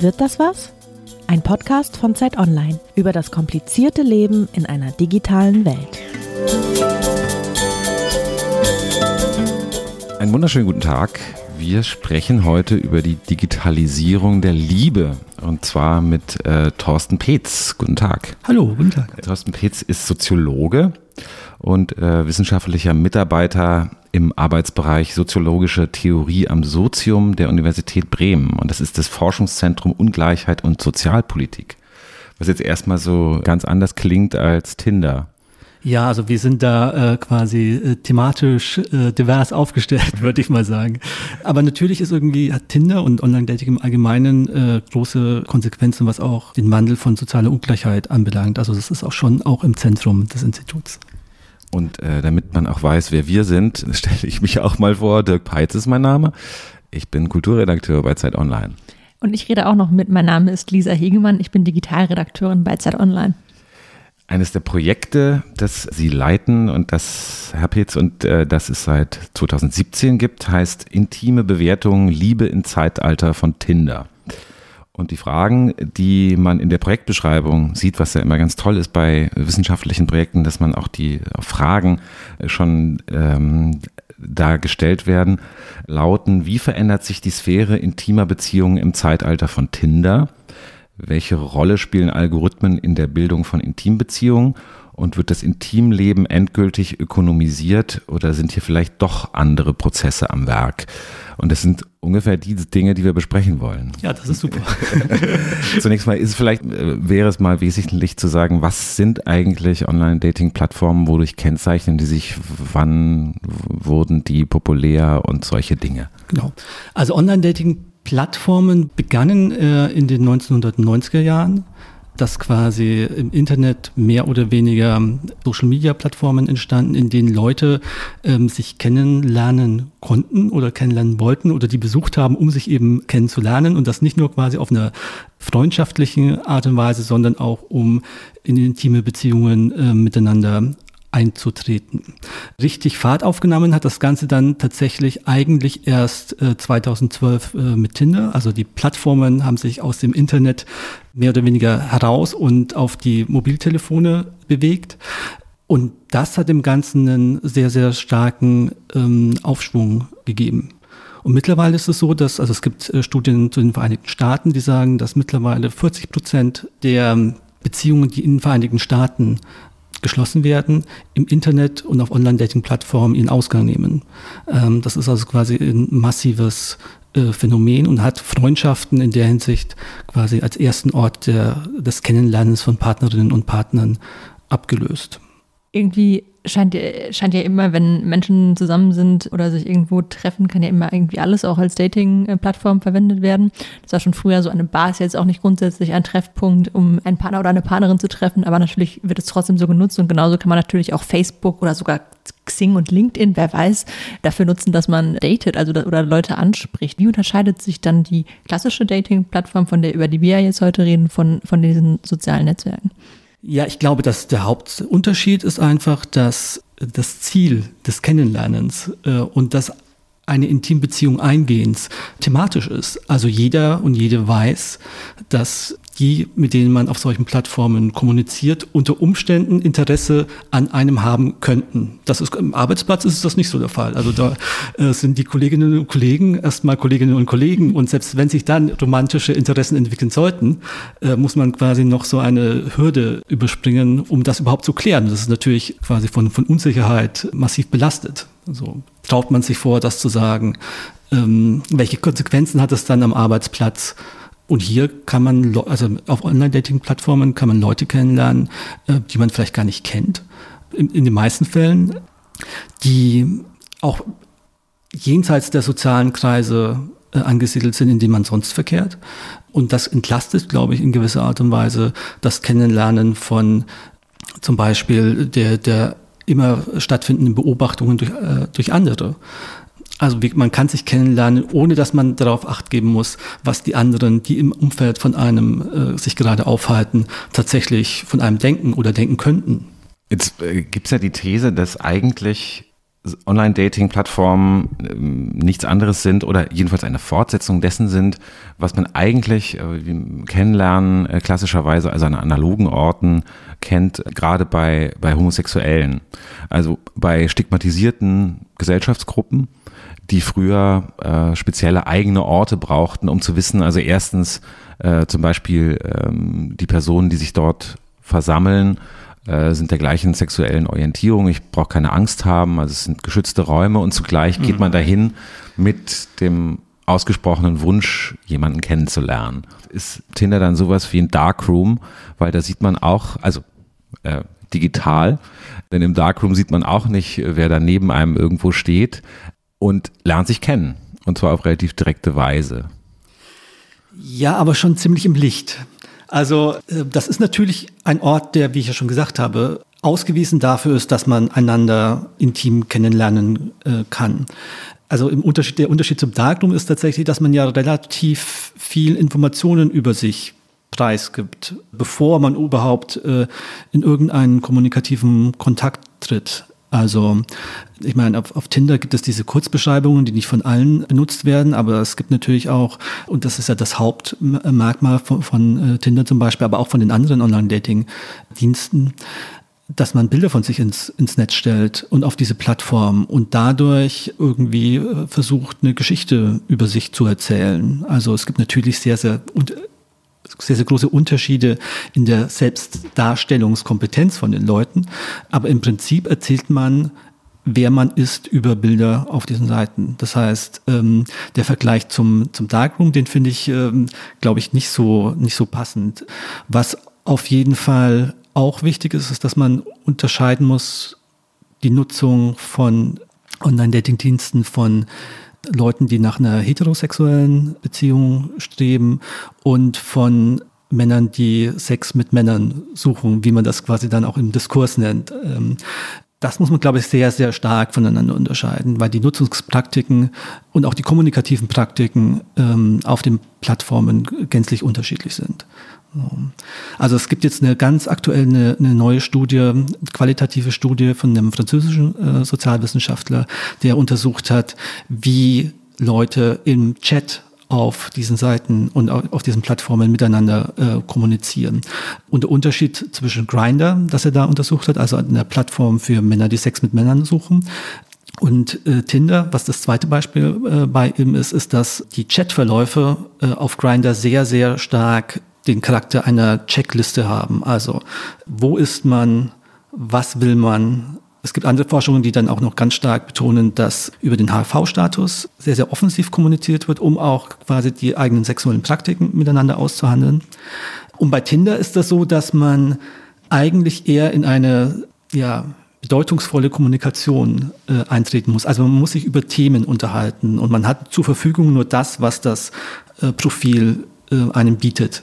Wird das was? Ein Podcast von Zeit Online über das komplizierte Leben in einer digitalen Welt. Einen wunderschönen guten Tag. Wir sprechen heute über die Digitalisierung der Liebe und zwar mit äh, Thorsten Peetz. Guten Tag. Hallo, guten Tag. Thorsten Peetz ist Soziologe und äh, wissenschaftlicher Mitarbeiter im Arbeitsbereich Soziologische Theorie am Sozium der Universität Bremen. Und das ist das Forschungszentrum Ungleichheit und Sozialpolitik. Was jetzt erstmal so ganz anders klingt als Tinder. Ja, also wir sind da äh, quasi äh, thematisch äh, divers aufgestellt, würde ich mal sagen. Aber natürlich ist irgendwie hat Tinder und Online-Dating im Allgemeinen äh, große Konsequenzen, was auch den Wandel von sozialer Ungleichheit anbelangt. Also das ist auch schon auch im Zentrum des Instituts. Und äh, damit man auch weiß, wer wir sind, stelle ich mich auch mal vor. Dirk Peitz ist mein Name. Ich bin Kulturredakteur bei Zeit Online. Und ich rede auch noch mit. Mein Name ist Lisa Hegemann. Ich bin Digitalredakteurin bei Zeit Online. Eines der Projekte, das Sie leiten und das Herr Petz und äh, das es seit 2017 gibt, heißt Intime Bewertung Liebe im Zeitalter von Tinder. Und die Fragen, die man in der Projektbeschreibung sieht, was ja immer ganz toll ist bei wissenschaftlichen Projekten, dass man auch die Fragen schon ähm, da gestellt werden, lauten, wie verändert sich die Sphäre intimer Beziehungen im Zeitalter von Tinder? Welche Rolle spielen Algorithmen in der Bildung von Intimbeziehungen? Und wird das Intimleben endgültig ökonomisiert oder sind hier vielleicht doch andere Prozesse am Werk? Und das sind ungefähr die Dinge, die wir besprechen wollen. Ja, das ist super. Zunächst mal ist vielleicht, äh, wäre es mal wesentlich zu sagen, was sind eigentlich Online-Dating-Plattformen, wodurch kennzeichnen die sich, wann wurden die populär und solche Dinge? Genau. Also Online-Dating-Plattformen begannen äh, in den 1990er Jahren dass quasi im Internet mehr oder weniger Social-Media-Plattformen entstanden, in denen Leute ähm, sich kennenlernen konnten oder kennenlernen wollten oder die besucht haben, um sich eben kennenzulernen und das nicht nur quasi auf einer freundschaftlichen Art und Weise, sondern auch um in intime Beziehungen äh, miteinander einzutreten. Richtig Fahrt aufgenommen hat das Ganze dann tatsächlich eigentlich erst äh, 2012 äh, mit Tinder. Also die Plattformen haben sich aus dem Internet mehr oder weniger heraus und auf die Mobiltelefone bewegt. Und das hat dem Ganzen einen sehr, sehr starken ähm, Aufschwung gegeben. Und mittlerweile ist es so, dass, also es gibt äh, Studien zu den Vereinigten Staaten, die sagen, dass mittlerweile 40 Prozent der Beziehungen, die in den Vereinigten Staaten geschlossen werden, im Internet und auf Online-Dating-Plattformen ihren Ausgang nehmen. Ähm, das ist also quasi ein massives äh, Phänomen und hat Freundschaften in der Hinsicht quasi als ersten Ort der, des Kennenlernens von Partnerinnen und Partnern abgelöst. Irgendwie scheint, scheint ja immer, wenn Menschen zusammen sind oder sich irgendwo treffen, kann ja immer irgendwie alles auch als Dating-Plattform verwendet werden. Das war schon früher so, eine Bar ist jetzt auch nicht grundsätzlich ein Treffpunkt, um einen Partner oder eine Partnerin zu treffen, aber natürlich wird es trotzdem so genutzt und genauso kann man natürlich auch Facebook oder sogar Xing und LinkedIn, wer weiß, dafür nutzen, dass man datet, also oder Leute anspricht. Wie unterscheidet sich dann die klassische Dating-Plattform, von der über die wir jetzt heute reden, von, von diesen sozialen Netzwerken? Ja, ich glaube, dass der Hauptunterschied ist einfach, dass das Ziel des Kennenlernens äh, und das eine Intimbeziehung eingehens thematisch ist. Also jeder und jede weiß, dass die, mit denen man auf solchen Plattformen kommuniziert, unter Umständen Interesse an einem haben könnten. Das ist, Im Arbeitsplatz ist das nicht so der Fall. Also da äh, sind die Kolleginnen und Kollegen erstmal Kolleginnen und Kollegen und selbst wenn sich dann romantische Interessen entwickeln sollten, äh, muss man quasi noch so eine Hürde überspringen, um das überhaupt zu klären. Das ist natürlich quasi von, von Unsicherheit massiv belastet. Also traut man sich vor, das zu sagen? Ähm, welche Konsequenzen hat es dann am Arbeitsplatz? Und hier kann man, also auf Online-Dating-Plattformen kann man Leute kennenlernen, äh, die man vielleicht gar nicht kennt. In, in den meisten Fällen, die auch jenseits der sozialen Kreise äh, angesiedelt sind, in denen man sonst verkehrt. Und das entlastet, glaube ich, in gewisser Art und Weise das Kennenlernen von zum Beispiel der, der immer stattfindenden Beobachtungen durch, äh, durch andere. Also man kann sich kennenlernen, ohne dass man darauf acht geben muss, was die anderen, die im Umfeld von einem äh, sich gerade aufhalten, tatsächlich von einem denken oder denken könnten. Jetzt äh, gibt es ja die These, dass eigentlich Online-Dating-Plattformen ähm, nichts anderes sind oder jedenfalls eine Fortsetzung dessen sind, was man eigentlich äh, kennenlernen, äh, klassischerweise also an analogen Orten kennt, gerade bei, bei Homosexuellen. Also bei stigmatisierten Gesellschaftsgruppen, die früher äh, spezielle eigene Orte brauchten, um zu wissen, also erstens äh, zum Beispiel ähm, die Personen, die sich dort versammeln, äh, sind der gleichen sexuellen Orientierung. Ich brauche keine Angst haben. Also es sind geschützte Räume und zugleich geht mhm. man dahin mit dem ausgesprochenen Wunsch, jemanden kennenzulernen. Ist Tinder dann sowas wie ein Darkroom, weil da sieht man auch, also äh, digital, denn im Darkroom sieht man auch nicht, wer da neben einem irgendwo steht und lernt sich kennen. Und zwar auf relativ direkte Weise. Ja, aber schon ziemlich im Licht. Also äh, das ist natürlich ein Ort, der, wie ich ja schon gesagt habe, ausgewiesen dafür ist, dass man einander intim kennenlernen äh, kann. Also im Unterschied, der Unterschied zum Darkroom ist tatsächlich, dass man ja relativ viel Informationen über sich preisgibt, bevor man überhaupt äh, in irgendeinen kommunikativen Kontakt tritt. Also ich meine, auf, auf, Tinder gibt es diese Kurzbeschreibungen, die nicht von allen benutzt werden, aber es gibt natürlich auch, und das ist ja das Hauptmerkmal von, von äh, Tinder zum Beispiel, aber auch von den anderen Online-Dating-Diensten, dass man Bilder von sich ins, ins Netz stellt und auf diese Plattform und dadurch irgendwie äh, versucht, eine Geschichte über sich zu erzählen. Also es gibt natürlich sehr, sehr sehr, sehr große Unterschiede in der Selbstdarstellungskompetenz von den Leuten. Aber im Prinzip erzählt man, wer man ist über Bilder auf diesen Seiten. Das heißt, ähm, der Vergleich zum, zum Darkroom, den finde ich, ähm, glaube ich, nicht so, nicht so passend. Was auf jeden Fall auch wichtig ist, ist, dass man unterscheiden muss, die Nutzung von Online-Dating-Diensten von Leuten, die nach einer heterosexuellen Beziehung streben und von Männern, die Sex mit Männern suchen, wie man das quasi dann auch im Diskurs nennt. Ähm, das muss man, glaube ich, sehr, sehr stark voneinander unterscheiden, weil die Nutzungspraktiken und auch die kommunikativen Praktiken ähm, auf den Plattformen gänzlich unterschiedlich sind. Also es gibt jetzt eine ganz aktuelle, eine, eine neue Studie, qualitative Studie von einem französischen äh, Sozialwissenschaftler, der untersucht hat, wie Leute im Chat auf diesen Seiten und auf diesen Plattformen miteinander äh, kommunizieren. Und der Unterschied zwischen Grinder, das er da untersucht hat, also einer Plattform für Männer, die Sex mit Männern suchen, und äh, Tinder, was das zweite Beispiel äh, bei ihm ist, ist, dass die Chatverläufe äh, auf Grinder sehr, sehr stark den Charakter einer Checkliste haben. Also wo ist man, was will man? Es gibt andere Forschungen, die dann auch noch ganz stark betonen, dass über den HIV-Status sehr, sehr offensiv kommuniziert wird, um auch quasi die eigenen sexuellen Praktiken miteinander auszuhandeln. Und bei Tinder ist das so, dass man eigentlich eher in eine ja, bedeutungsvolle Kommunikation äh, eintreten muss. Also man muss sich über Themen unterhalten und man hat zur Verfügung nur das, was das äh, Profil äh, einem bietet.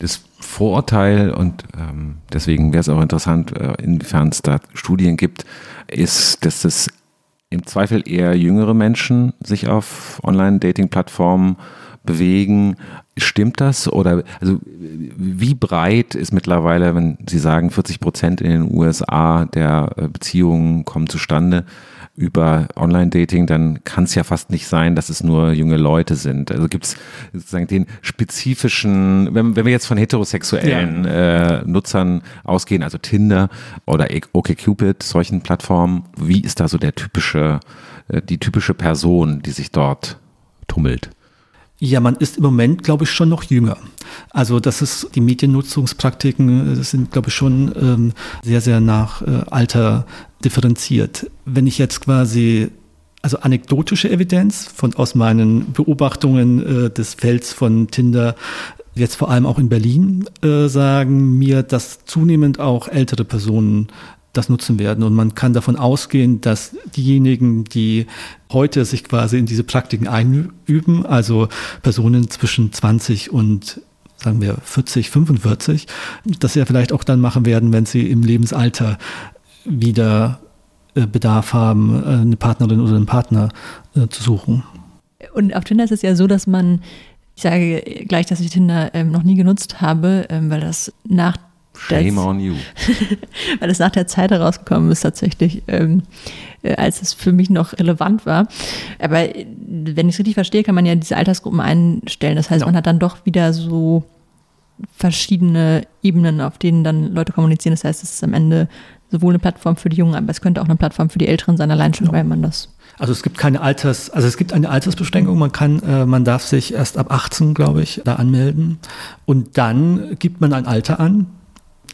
Das Vorurteil, und ähm, deswegen wäre es auch interessant, äh, inwiefern es da Studien gibt, ist, dass es im Zweifel eher jüngere Menschen sich auf Online-Dating-Plattformen bewegen. Stimmt das? Oder also wie breit ist mittlerweile, wenn Sie sagen, 40 Prozent in den USA der äh, Beziehungen kommen zustande, über Online-Dating, dann kann es ja fast nicht sein, dass es nur junge Leute sind. Also gibt es sozusagen den spezifischen, wenn, wenn wir jetzt von heterosexuellen ja. äh, Nutzern ausgehen, also Tinder oder OkCupid, solchen Plattformen, wie ist da so der typische, äh, die typische Person, die sich dort tummelt? Ja, man ist im Moment, glaube ich, schon noch jünger. Also das ist, die Mediennutzungspraktiken das sind, glaube ich, schon ähm, sehr, sehr nach äh, Alter differenziert. Wenn ich jetzt quasi also anekdotische Evidenz von aus meinen Beobachtungen äh, des Felds von Tinder jetzt vor allem auch in Berlin äh, sagen mir, dass zunehmend auch ältere Personen das nutzen werden. Und man kann davon ausgehen, dass diejenigen, die heute sich quasi in diese Praktiken einüben, also Personen zwischen 20 und sagen wir 40, 45, das ja vielleicht auch dann machen werden, wenn sie im Lebensalter wieder äh, Bedarf haben, äh, eine Partnerin oder einen Partner äh, zu suchen. Und auf Tinder ist es ja so, dass man, ich sage gleich, dass ich Tinder ähm, noch nie genutzt habe, ähm, weil das nach Shame das, on you. weil es nach der Zeit herausgekommen ist tatsächlich, ähm, äh, als es für mich noch relevant war. Aber äh, wenn ich es richtig verstehe, kann man ja diese Altersgruppen einstellen. Das heißt, Ja. man hat dann doch wieder so verschiedene Ebenen, auf denen dann Leute kommunizieren. Das heißt, es ist am Ende sowohl eine Plattform für die Jungen, aber es könnte auch eine Plattform für die Älteren sein, allein schon, Ja. weil man das. Also es gibt keine Alters, also es gibt eine Altersbeschränkung. Man kann, äh, man darf sich erst ab 18, glaube ich, da anmelden. Und dann gibt man ein Alter an,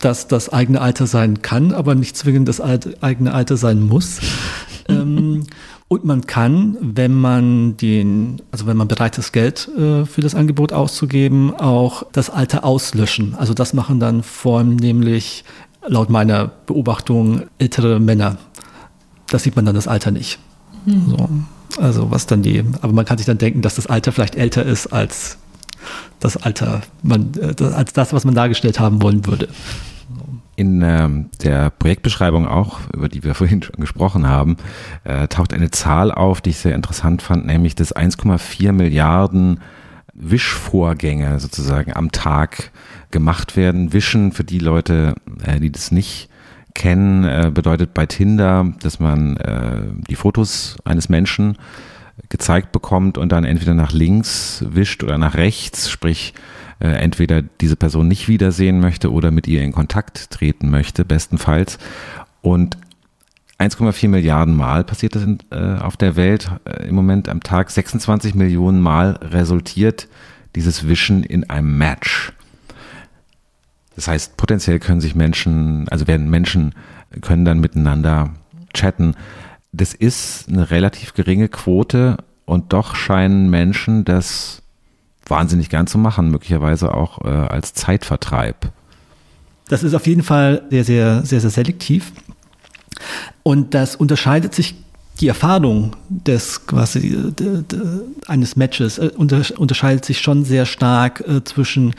das das eigene Alter sein kann, aber nicht zwingend das alte, eigene Alter sein muss. ähm, und man kann, wenn man den, also wenn man bereit ist, Geld äh, für das Angebot auszugeben, auch das Alter auslöschen. Also das machen dann vornehmlich laut meiner Beobachtung ältere Männer. Das sieht man dann das Alter nicht. So. Also was dann die, aber man kann sich dann denken, dass das Alter vielleicht älter ist als das Alter, man, äh, das- als das, was man dargestellt haben wollen würde. In ähm, der Projektbeschreibung auch, über die wir vorhin schon gesprochen haben, äh, taucht eine Zahl auf, die ich sehr interessant fand, nämlich dass 1,4 Milliarden Wischvorgänge sozusagen am Tag gemacht werden. Wischen für die Leute, äh, die das nicht kennen, äh, bedeutet bei Tinder, dass man äh, die Fotos eines Menschen gezeigt bekommt und dann entweder nach links wischt oder nach rechts, sprich äh, entweder diese Person nicht wiedersehen möchte oder mit ihr in Kontakt treten möchte, bestenfalls. Und 1,4 Milliarden Mal passiert das in, äh, auf der Welt äh, im Moment am Tag. 26 Millionen Mal resultiert dieses Wischen in einem Match. Das heißt, potenziell können sich Menschen, also werden Menschen, können dann miteinander chatten. Das ist eine relativ geringe Quote und doch scheinen Menschen das wahnsinnig gern zu machen, möglicherweise auch äh, als Zeitvertreib. Das ist auf jeden Fall sehr, sehr, sehr, sehr selektiv. Und das unterscheidet sich, die Erfahrung des quasi de, de, eines Matches äh, unter, unterscheidet sich schon sehr stark äh, zwischen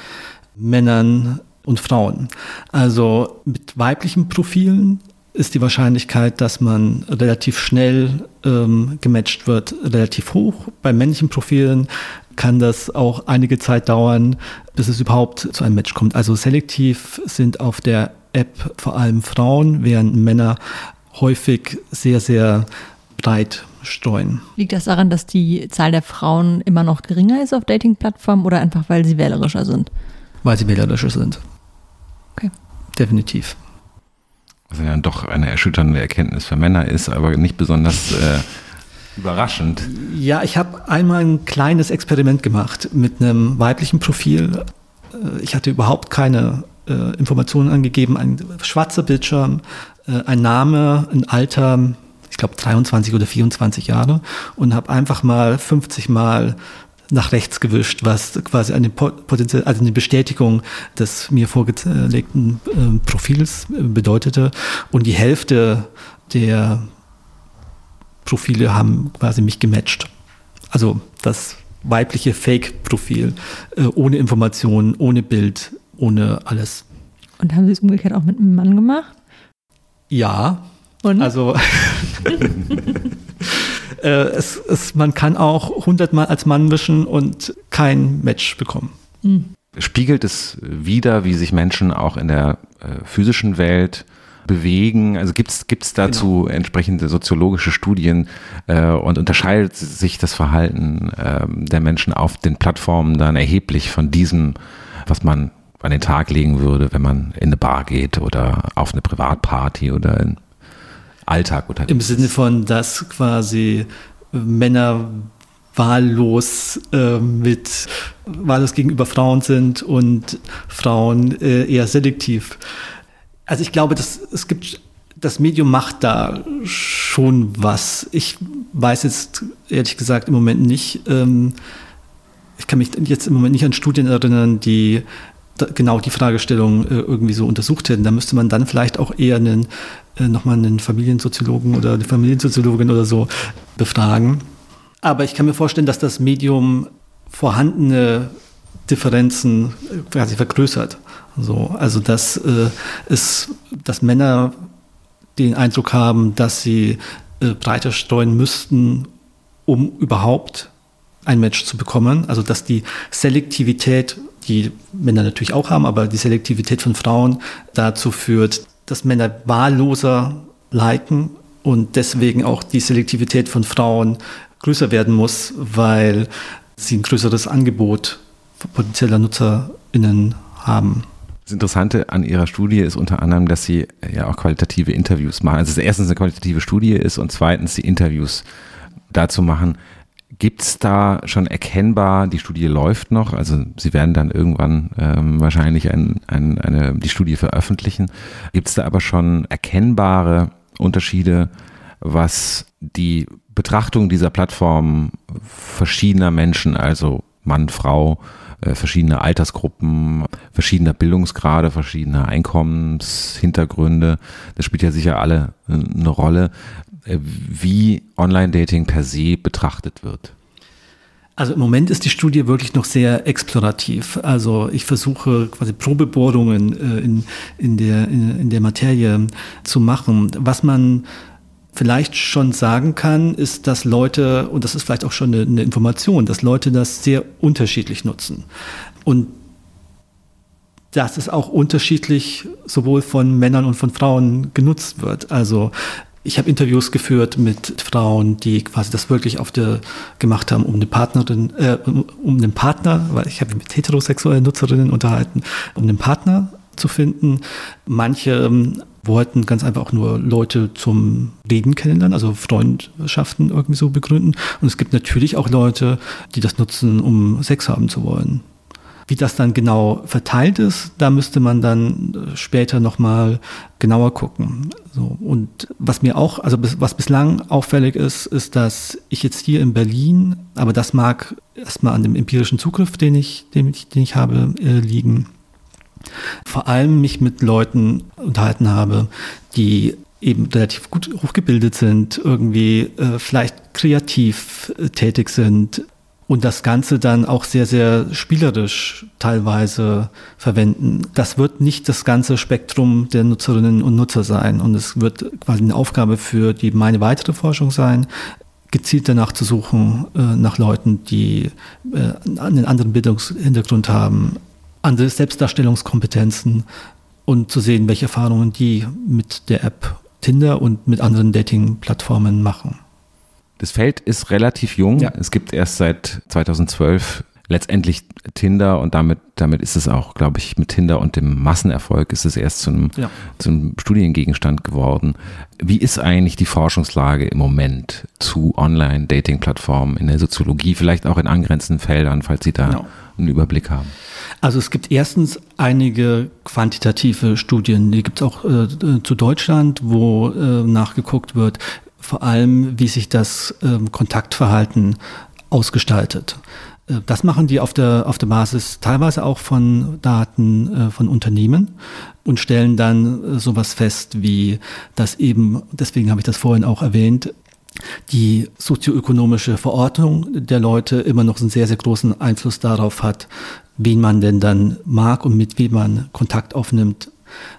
Männern und Frauen. Also mit weiblichen Profilen ist die Wahrscheinlichkeit, dass man relativ schnell ähm, gematcht wird, relativ hoch. Bei männlichen Profilen kann das auch einige Zeit dauern, bis es überhaupt zu einem Match kommt. Also selektiv sind auf der App vor allem Frauen, während Männer häufig sehr, sehr breit streuen. Liegt das daran, dass die Zahl der Frauen immer noch geringer ist auf Dating-Plattformen oder einfach, weil sie wählerischer sind? Weil sie wählerischer sind. Okay. Definitiv. Was ja dann doch eine erschütternde Erkenntnis für Männer ist, aber nicht besonders äh, überraschend. Ja, ich habe einmal ein kleines Experiment gemacht mit einem weiblichen Profil. Äh, Ich hatte überhaupt keine äh, Informationen angegeben. Ein schwarzer Bildschirm, äh, ein Name, ein Alter, ich glaube 23 oder 24 Jahre und habe einfach mal 50 Mal nach rechts gewischt, was quasi eine potenziell, also eine Bestätigung des mir vorgelegten äh, Profils bedeutete. Und die Hälfte der Profile haben quasi mich gematcht. Also das weibliche Fake-Profil, äh, ohne Informationen, ohne Bild, ohne alles. Und haben sie es umgekehrt auch mit einem Mann gemacht? Ja, Und? also äh, es, es, man kann auch hundertmal als Mann wischen und kein Match bekommen. Spiegelt es wider, wie sich Menschen auch in der äh, physischen Welt bewegen? Also gibt es dazu entsprechende soziologische Studien äh, und unterscheidet sich das Verhalten äh, der Menschen auf den Plattformen dann erheblich von diesem, was man an den Tag legen würde, wenn man in eine Bar geht oder auf eine Privatparty oder in Alltag oder Im Sinne von, dass quasi Männer wahllos äh, mit wahllos gegenüber Frauen sind und Frauen äh, eher selektiv. Also ich glaube, dass es gibt das Medium macht da schon was. Ich weiß jetzt ehrlich gesagt im Moment nicht. Ähm, ich kann mich jetzt im Moment nicht an Studien erinnern, die genau die Fragestellung äh, irgendwie so untersucht hätten. Da müsste man dann vielleicht auch eher einen, äh, nochmal einen Familiensoziologen oder eine Familiensoziologin oder so befragen. Aber ich kann mir vorstellen, dass das Medium vorhandene Differenzen quasi vergrößert. So, also dass äh, es, dass Männer den Eindruck haben, dass sie äh, breiter streuen müssten, um überhaupt ein Match zu bekommen. Also dass die Selektivität, die Männer natürlich auch haben, aber die Selektivität von Frauen dazu führt, dass Männer wahlloser liken und deswegen auch die Selektivität von Frauen größer werden muss, weil sie ein größeres Angebot potenzieller NutzerInnen haben. Das Interessante an Ihrer Studie ist unter anderem, dass Sie ja auch qualitative Interviews machen. Also dass erstens eine qualitative Studie ist und zweitens die Interviews dazu machen. Gibt es da schon erkennbar, die Studie läuft noch, also Sie werden dann irgendwann ähm, wahrscheinlich ein, ein, eine, die Studie veröffentlichen. Gibt es da aber schon erkennbare Unterschiede, was die Betrachtung dieser Plattform verschiedener Menschen, also Mann, Frau, äh, verschiedene Altersgruppen, verschiedener Bildungsgrade, verschiedener Einkommenshintergründe. Das spielt ja sicher alle äh, eine Rolle, wie Online-Dating per se betrachtet wird. Also im Moment ist die Studie wirklich noch sehr explorativ. Also ich versuche quasi Probebohrungen in, in, der, in, in der Materie zu machen. Was man vielleicht schon sagen kann, ist, dass Leute, und das ist vielleicht auch schon eine, eine Information, dass Leute das sehr unterschiedlich nutzen. Und dass es auch unterschiedlich sowohl von Männern und von Frauen genutzt wird. Also ich habe Interviews geführt mit Frauen, die quasi das wirklich auf der gemacht haben, um eine Partnerin, äh, um einen Partner, weil ich habe mit heterosexuellen Nutzerinnen unterhalten, um einen Partner zu finden. Manche ähm, wollten ganz einfach auch nur Leute zum Reden kennenlernen, also Freundschaften irgendwie so begründen. Und es gibt natürlich auch Leute, die das nutzen, um Sex haben zu wollen. Wie das dann genau verteilt ist, da müsste man dann später nochmal genauer gucken. So, und was mir auch, also was bislang auffällig ist, ist, dass ich jetzt hier in Berlin, aber das mag erstmal an dem empirischen Zugriff, den ich, den ich, den ich habe, äh, liegen, vor allem mich mit Leuten unterhalten habe, die eben relativ gut hochgebildet sind, irgendwie äh, vielleicht kreativ äh, tätig sind und das Ganze dann auch sehr, sehr spielerisch teilweise verwenden. Das wird nicht das ganze Spektrum der Nutzerinnen und Nutzer sein und es wird quasi eine Aufgabe für die meine weitere Forschung sein, gezielt danach zu suchen, äh, nach Leuten, die äh, einen anderen Bildungshintergrund haben, andere Selbstdarstellungskompetenzen und zu sehen, welche Erfahrungen die mit der App Tinder und mit anderen Dating-Plattformen machen. Das Feld ist relativ jung. Ja. Es gibt erst seit 2012 letztendlich Tinder und damit, damit ist es auch, glaube ich, mit Tinder und dem Massenerfolg ist es erst zu einem, ja. zu einem Studiengegenstand geworden. Wie ist eigentlich die Forschungslage im Moment zu Online-Dating-Plattformen in der Soziologie, vielleicht auch in angrenzenden Feldern, falls Sie da genau. einen Überblick haben? Also es gibt erstens einige quantitative Studien, die gibt es auch äh, zu Deutschland, wo äh, nachgeguckt wird, vor allem wie sich das äh, Kontaktverhalten ausgestaltet. Äh, das machen die auf der, auf der Basis teilweise auch von Daten äh, von Unternehmen und stellen dann äh, sowas fest, wie dass eben, deswegen habe ich das vorhin auch erwähnt, die sozioökonomische Verordnung der Leute immer noch einen sehr, sehr großen Einfluss darauf hat, wen man denn dann mag und mit wem man Kontakt aufnimmt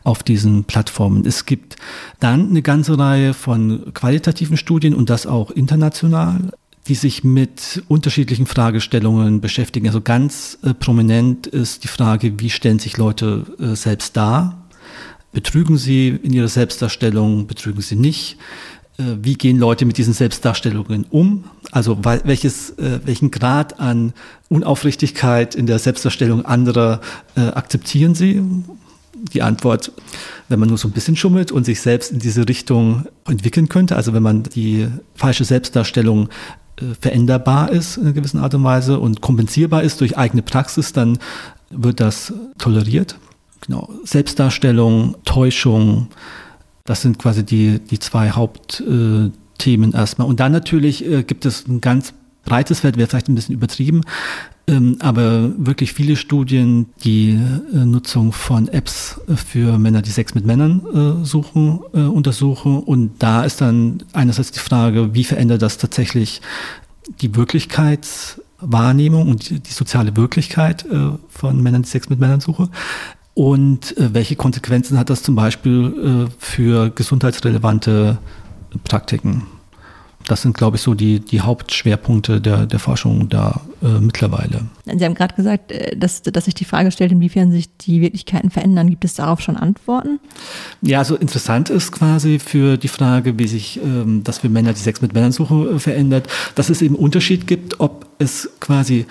auf diesen Plattformen. Es gibt dann eine ganze Reihe von qualitativen Studien und das auch international, die sich mit unterschiedlichen Fragestellungen beschäftigen. Also ganz äh, prominent ist die Frage, wie stellen sich Leute äh, selbst dar? Betrügen sie in ihrer Selbstdarstellung, betrügen sie nicht? Äh, wie gehen Leute mit diesen Selbstdarstellungen um? Also welches, äh, welchen Grad an Unaufrichtigkeit in der Selbstdarstellung anderer äh, akzeptieren sie? Die Antwort, wenn man nur so ein bisschen schummelt und sich selbst in diese Richtung entwickeln könnte, also wenn man die falsche Selbstdarstellung veränderbar ist in einer gewissen Art und Weise und kompensierbar ist durch eigene Praxis, dann wird das toleriert. Genau. Selbstdarstellung, Täuschung, das sind quasi die, die zwei Hauptthemen äh, erstmal. Und dann natürlich äh, gibt es ein ganz breites Feld, wäre vielleicht ein bisschen übertrieben, aber wirklich viele Studien, die äh, Nutzung von Apps für Männer, die Sex mit Männern äh, suchen, äh, untersuchen. Und da ist dann einerseits die Frage, wie verändert das tatsächlich die Wirklichkeitswahrnehmung und die, soziale Wirklichkeit äh, von Männern, die Sex mit Männern suchen. Und äh, welche Konsequenzen hat das zum Beispiel äh, für gesundheitsrelevante Praktiken? Das sind, glaube ich, so die, die Hauptschwerpunkte der, der Forschung da äh, mittlerweile. Sie haben gerade gesagt, äh, dass, dass sich die Frage stellt, inwiefern sich die Wirklichkeiten verändern. Gibt es darauf schon Antworten? Ja, also interessant ist quasi für die Frage, wie sich ähm, das für Männer, die Sex mit Männern suchen, äh, verändert, dass es eben Unterschied gibt, ob es quasi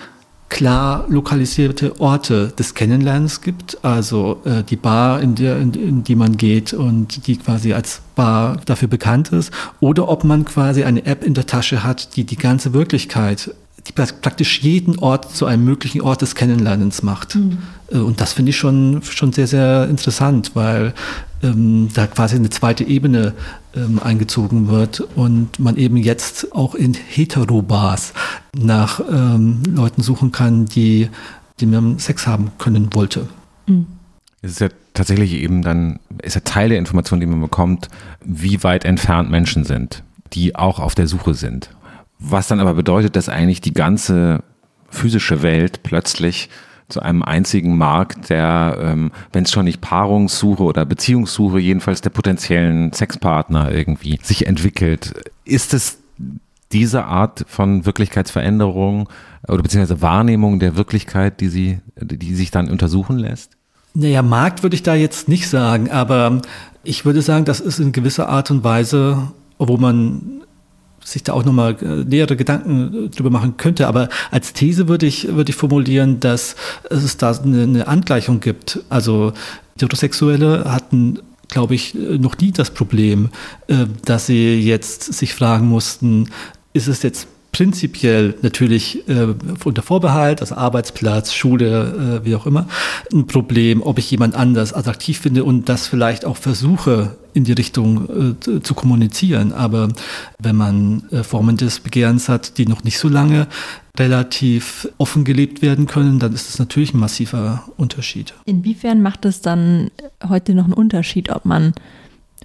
klar lokalisierte Orte des Kennenlernens gibt, also äh, die Bar, in, der, in, in, die man geht und die quasi als Bar dafür bekannt ist, oder ob man quasi eine App in der Tasche hat, die die ganze Wirklichkeit, die praktisch jeden Ort zu einem möglichen Ort des Kennenlernens macht. Mhm. Und das finde ich schon, schon sehr, sehr interessant, weil ähm, da quasi eine zweite Ebene ähm, eingezogen wird und man eben jetzt auch in Heterobars nach ähm, Leuten suchen kann, die, die man Sex haben können wollte. Mhm. Es ist ja tatsächlich eben dann, ist ja Teil der Information, die man bekommt, wie weit entfernt Menschen sind, die auch auf der Suche sind. Was dann aber bedeutet, dass eigentlich die ganze physische Welt plötzlich zu einem einzigen Markt, der, ähm, wenn es schon nicht Paarungssuche oder Beziehungssuche, jedenfalls der potenziellen Sexpartner irgendwie sich entwickelt. Ist es diese Art von Wirklichkeitsveränderung oder beziehungsweise Wahrnehmung der Wirklichkeit, die sie, die sich dann untersuchen lässt? Naja, Markt würde ich da jetzt nicht sagen, aber ich würde sagen, das ist in gewisser Art und Weise, wo man sich da auch nochmal äh, nähere Gedanken äh, drüber machen könnte. Aber als These würde ich, würde ich formulieren, dass es da eine, Angleichung gibt. Also Heterosexuelle hatten glaube ich, äh, noch nie das Problem, dass sie jetzt sich fragen mussten, ist es jetzt prinzipiell natürlich äh, unter Vorbehalt, also Arbeitsplatz, Schule, äh, wie auch immer, ein Problem, ob ich jemand anders attraktiv finde und das vielleicht auch versuche in die Richtung äh, zu kommunizieren. Aber wenn man äh, Formen des Begehrens hat, die noch nicht so lange relativ offen gelebt werden können, dann ist das natürlich ein massiver Unterschied. Inwiefern macht es dann heute noch einen Unterschied, ob man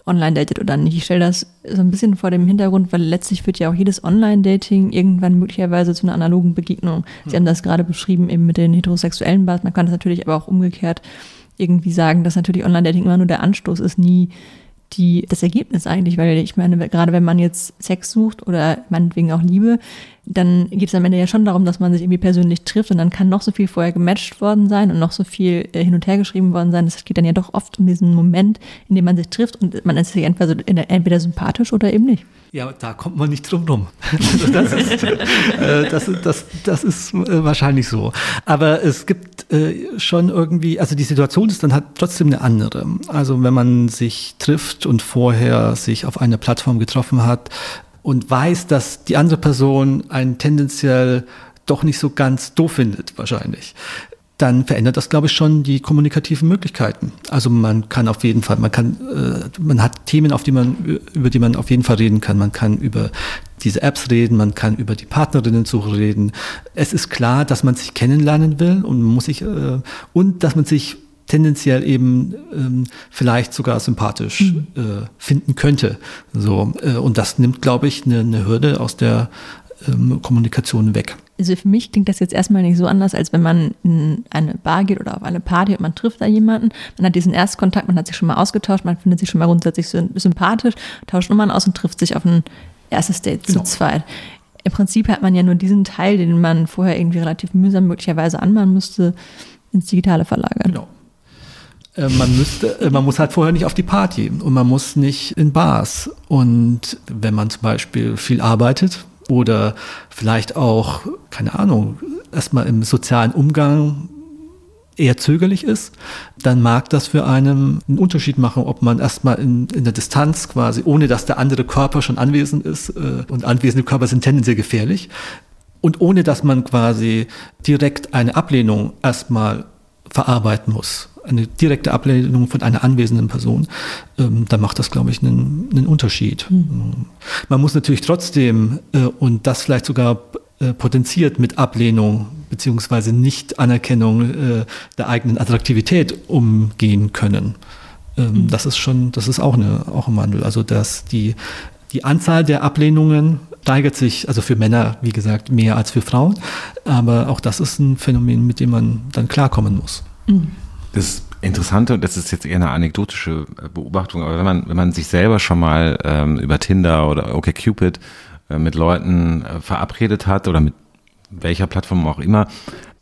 online datet oder nicht. Ich stelle das so ein bisschen vor dem Hintergrund, weil letztlich führt ja auch jedes Online-Dating irgendwann möglicherweise zu einer analogen Begegnung. Sie hm. haben das gerade beschrieben eben mit den heterosexuellen Bars. Man kann das natürlich aber auch umgekehrt irgendwie sagen, dass natürlich Online-Dating immer nur der Anstoß ist, nie die, das Ergebnis eigentlich, weil ich meine, gerade wenn man jetzt Sex sucht oder meinetwegen auch Liebe, dann geht es am Ende ja schon darum, dass man sich irgendwie persönlich trifft und dann kann noch so viel vorher gematcht worden sein und noch so viel äh, hin und her geschrieben worden sein. Es geht dann ja doch oft um diesen Moment, in dem man sich trifft und man ist sich entweder, entweder sympathisch oder eben nicht. Ja, da kommt man nicht drum rum. das, ist, äh, das, das, das ist äh, wahrscheinlich so. Aber es gibt äh, schon irgendwie, also die Situation ist dann halt trotzdem eine andere. Also wenn man sich trifft und vorher sich auf einer Plattform getroffen hat und weiß, dass die andere Person einen tendenziell doch nicht so ganz doof findet, wahrscheinlich dann verändert das, glaube ich, schon die kommunikativen Möglichkeiten. Also man kann auf jeden Fall, man kann, äh, man hat Themen, auf die man, über die man auf jeden Fall reden kann. Man kann über diese Apps reden, man kann über die Partnerinnensuche reden. Es ist klar, dass man sich kennenlernen will und muss sich äh, und dass man sich tendenziell eben ähm, vielleicht sogar sympathisch mhm. äh, finden könnte. So äh, und das nimmt, glaube ich, eine, eine Hürde aus der ähm, Kommunikation weg. Also für mich klingt das jetzt erstmal nicht so anders, als wenn man in eine Bar geht oder auf eine Party und man trifft da jemanden. Man hat diesen Erstkontakt, man hat sich schon mal ausgetauscht, man findet sich schon mal grundsätzlich sympathisch, tauscht Nummern aus und trifft sich auf ein erstes Date genau. zu zweit. Im Prinzip hat man ja nur diesen Teil, den man vorher irgendwie relativ mühsam möglicherweise anmachen müsste, ins Digitale verlagern. Genau. Äh, man müsste, äh, man muss halt vorher nicht auf die Party und man muss nicht in Bars. Und wenn man zum Beispiel viel arbeitet, oder vielleicht auch, keine Ahnung, erstmal im sozialen Umgang eher zögerlich ist, dann mag das für einen einen Unterschied machen, ob man erstmal in, in der Distanz quasi, ohne dass der andere Körper schon anwesend ist, äh, und anwesende Körper sind tendenziell gefährlich, und ohne dass man quasi direkt eine Ablehnung erstmal verarbeiten muss eine direkte Ablehnung von einer anwesenden Person, ähm, da macht das, glaube ich, einen, einen Unterschied. Mhm. Man muss natürlich trotzdem, äh, und das vielleicht sogar äh, potenziert mit Ablehnung beziehungsweise Nicht-Anerkennung äh, der eigenen Attraktivität umgehen können. Ähm, mhm. Das ist schon, das ist auch, eine, auch ein Wandel. Also dass die, die Anzahl der Ablehnungen steigert sich, also für Männer, wie gesagt, mehr als für Frauen. Aber auch das ist ein Phänomen, mit dem man dann klarkommen muss. Mhm. Das Interessante, und das ist jetzt eher eine anekdotische äh, Beobachtung, aber wenn man, wenn man sich selber schon mal ähm, über Tinder oder OkCupid äh, mit Leuten äh, verabredet hat oder mit welcher Plattform auch immer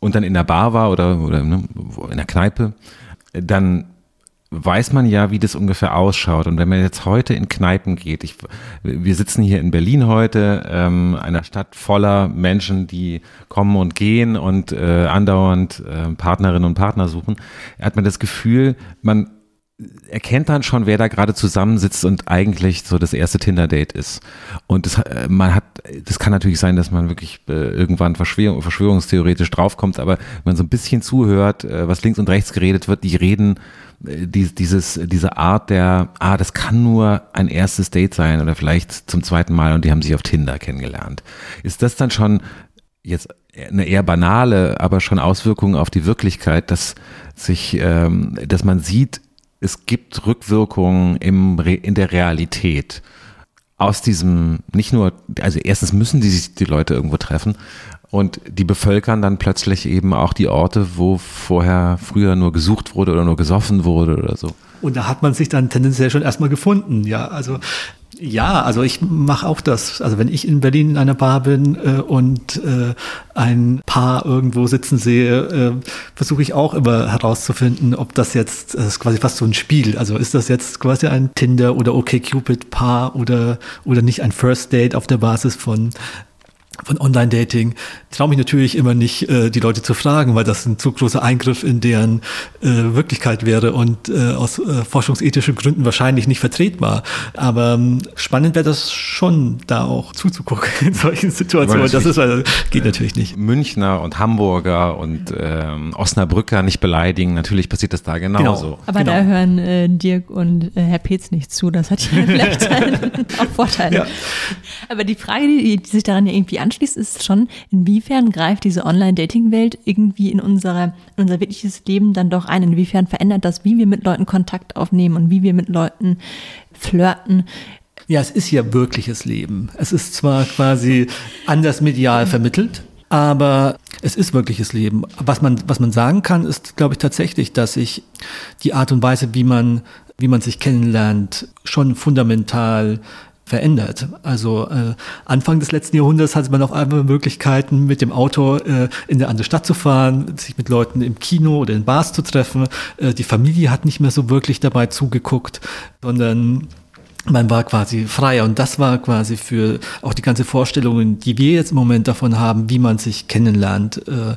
und dann in der Bar war oder, oder ne, in der Kneipe, dann weiß man ja, wie das ungefähr ausschaut. Und wenn man jetzt heute in Kneipen geht, ich, wir sitzen hier in Berlin heute, ähm, einer Stadt voller Menschen, die kommen und gehen und äh, andauernd äh, Partnerinnen und Partner suchen, hat man das Gefühl, man erkennt dann schon, wer da gerade zusammensitzt und eigentlich so das erste Tinder-Date ist. Und das, äh, man hat, das kann natürlich sein, dass man wirklich äh, irgendwann Verschwörung, verschwörungstheoretisch draufkommt, aber wenn man so ein bisschen zuhört, äh, was links und rechts geredet wird, die reden die, dieses, diese Art der, ah, das kann nur ein erstes Date sein oder vielleicht zum zweiten Mal und die haben sich auf Tinder kennengelernt. Ist das dann schon jetzt eine eher banale, aber schon Auswirkungen auf die Wirklichkeit, dass sich, ähm, dass man sieht, es gibt Rückwirkungen im, in der Realität aus diesem, nicht nur, also erstens müssen die sich die Leute irgendwo treffen, und die bevölkern dann plötzlich eben auch die Orte, wo vorher früher nur gesucht wurde oder nur gesoffen wurde oder so. Und da hat man sich dann tendenziell schon erstmal gefunden, ja. Also ja, also ich mache auch das. Also wenn ich in Berlin in einer Bar bin äh, und äh, ein Paar irgendwo sitzen sehe, äh, versuche ich auch immer herauszufinden, ob das jetzt, das ist quasi fast so ein Spiel. Also ist das jetzt quasi ein Tinder oder OkCupid-Paar oder, oder nicht ein First Date auf der Basis von von Online-Dating traue mich natürlich immer nicht, äh, die Leute zu fragen, weil das ein zu großer Eingriff in deren äh, Wirklichkeit wäre und äh, aus äh, forschungsethischen Gründen wahrscheinlich nicht vertretbar. Aber ähm, spannend wäre das schon, da auch zuzugucken in solchen Situationen. Das ist, also, geht natürlich nicht. Münchner und Hamburger und ähm, Osnabrücker nicht beleidigen. Natürlich passiert das da genauso. Genau. Aber genau. da hören äh, Dirk und äh, Herr Petz nicht zu. Das hat ja vielleicht auch Vorteile. Ja. Aber die Frage, die, die sich daran ja irgendwie anschließt, ist schon, inwiefern greift diese Online-Dating-Welt irgendwie in, unsere, in unser wirkliches Leben dann doch ein? Inwiefern verändert das, wie wir mit Leuten Kontakt aufnehmen und wie wir mit Leuten flirten? Ja, es ist ja wirkliches Leben. Es ist zwar quasi anders medial vermittelt, aber es ist wirkliches Leben. Was man, was man sagen kann, ist, glaube ich, tatsächlich, dass sich die Art und Weise, wie man, wie man sich kennenlernt, schon fundamental verändert. Also äh, Anfang des letzten Jahrhunderts hatte man auf einmal Möglichkeiten, mit dem Auto äh, in eine andere Stadt zu fahren, sich mit Leuten im Kino oder in Bars zu treffen. Äh, die Familie hat nicht mehr so wirklich dabei zugeguckt, sondern man war quasi freier und das war quasi für auch die ganze Vorstellungen, die wir jetzt im Moment davon haben, wie man sich kennenlernt, äh,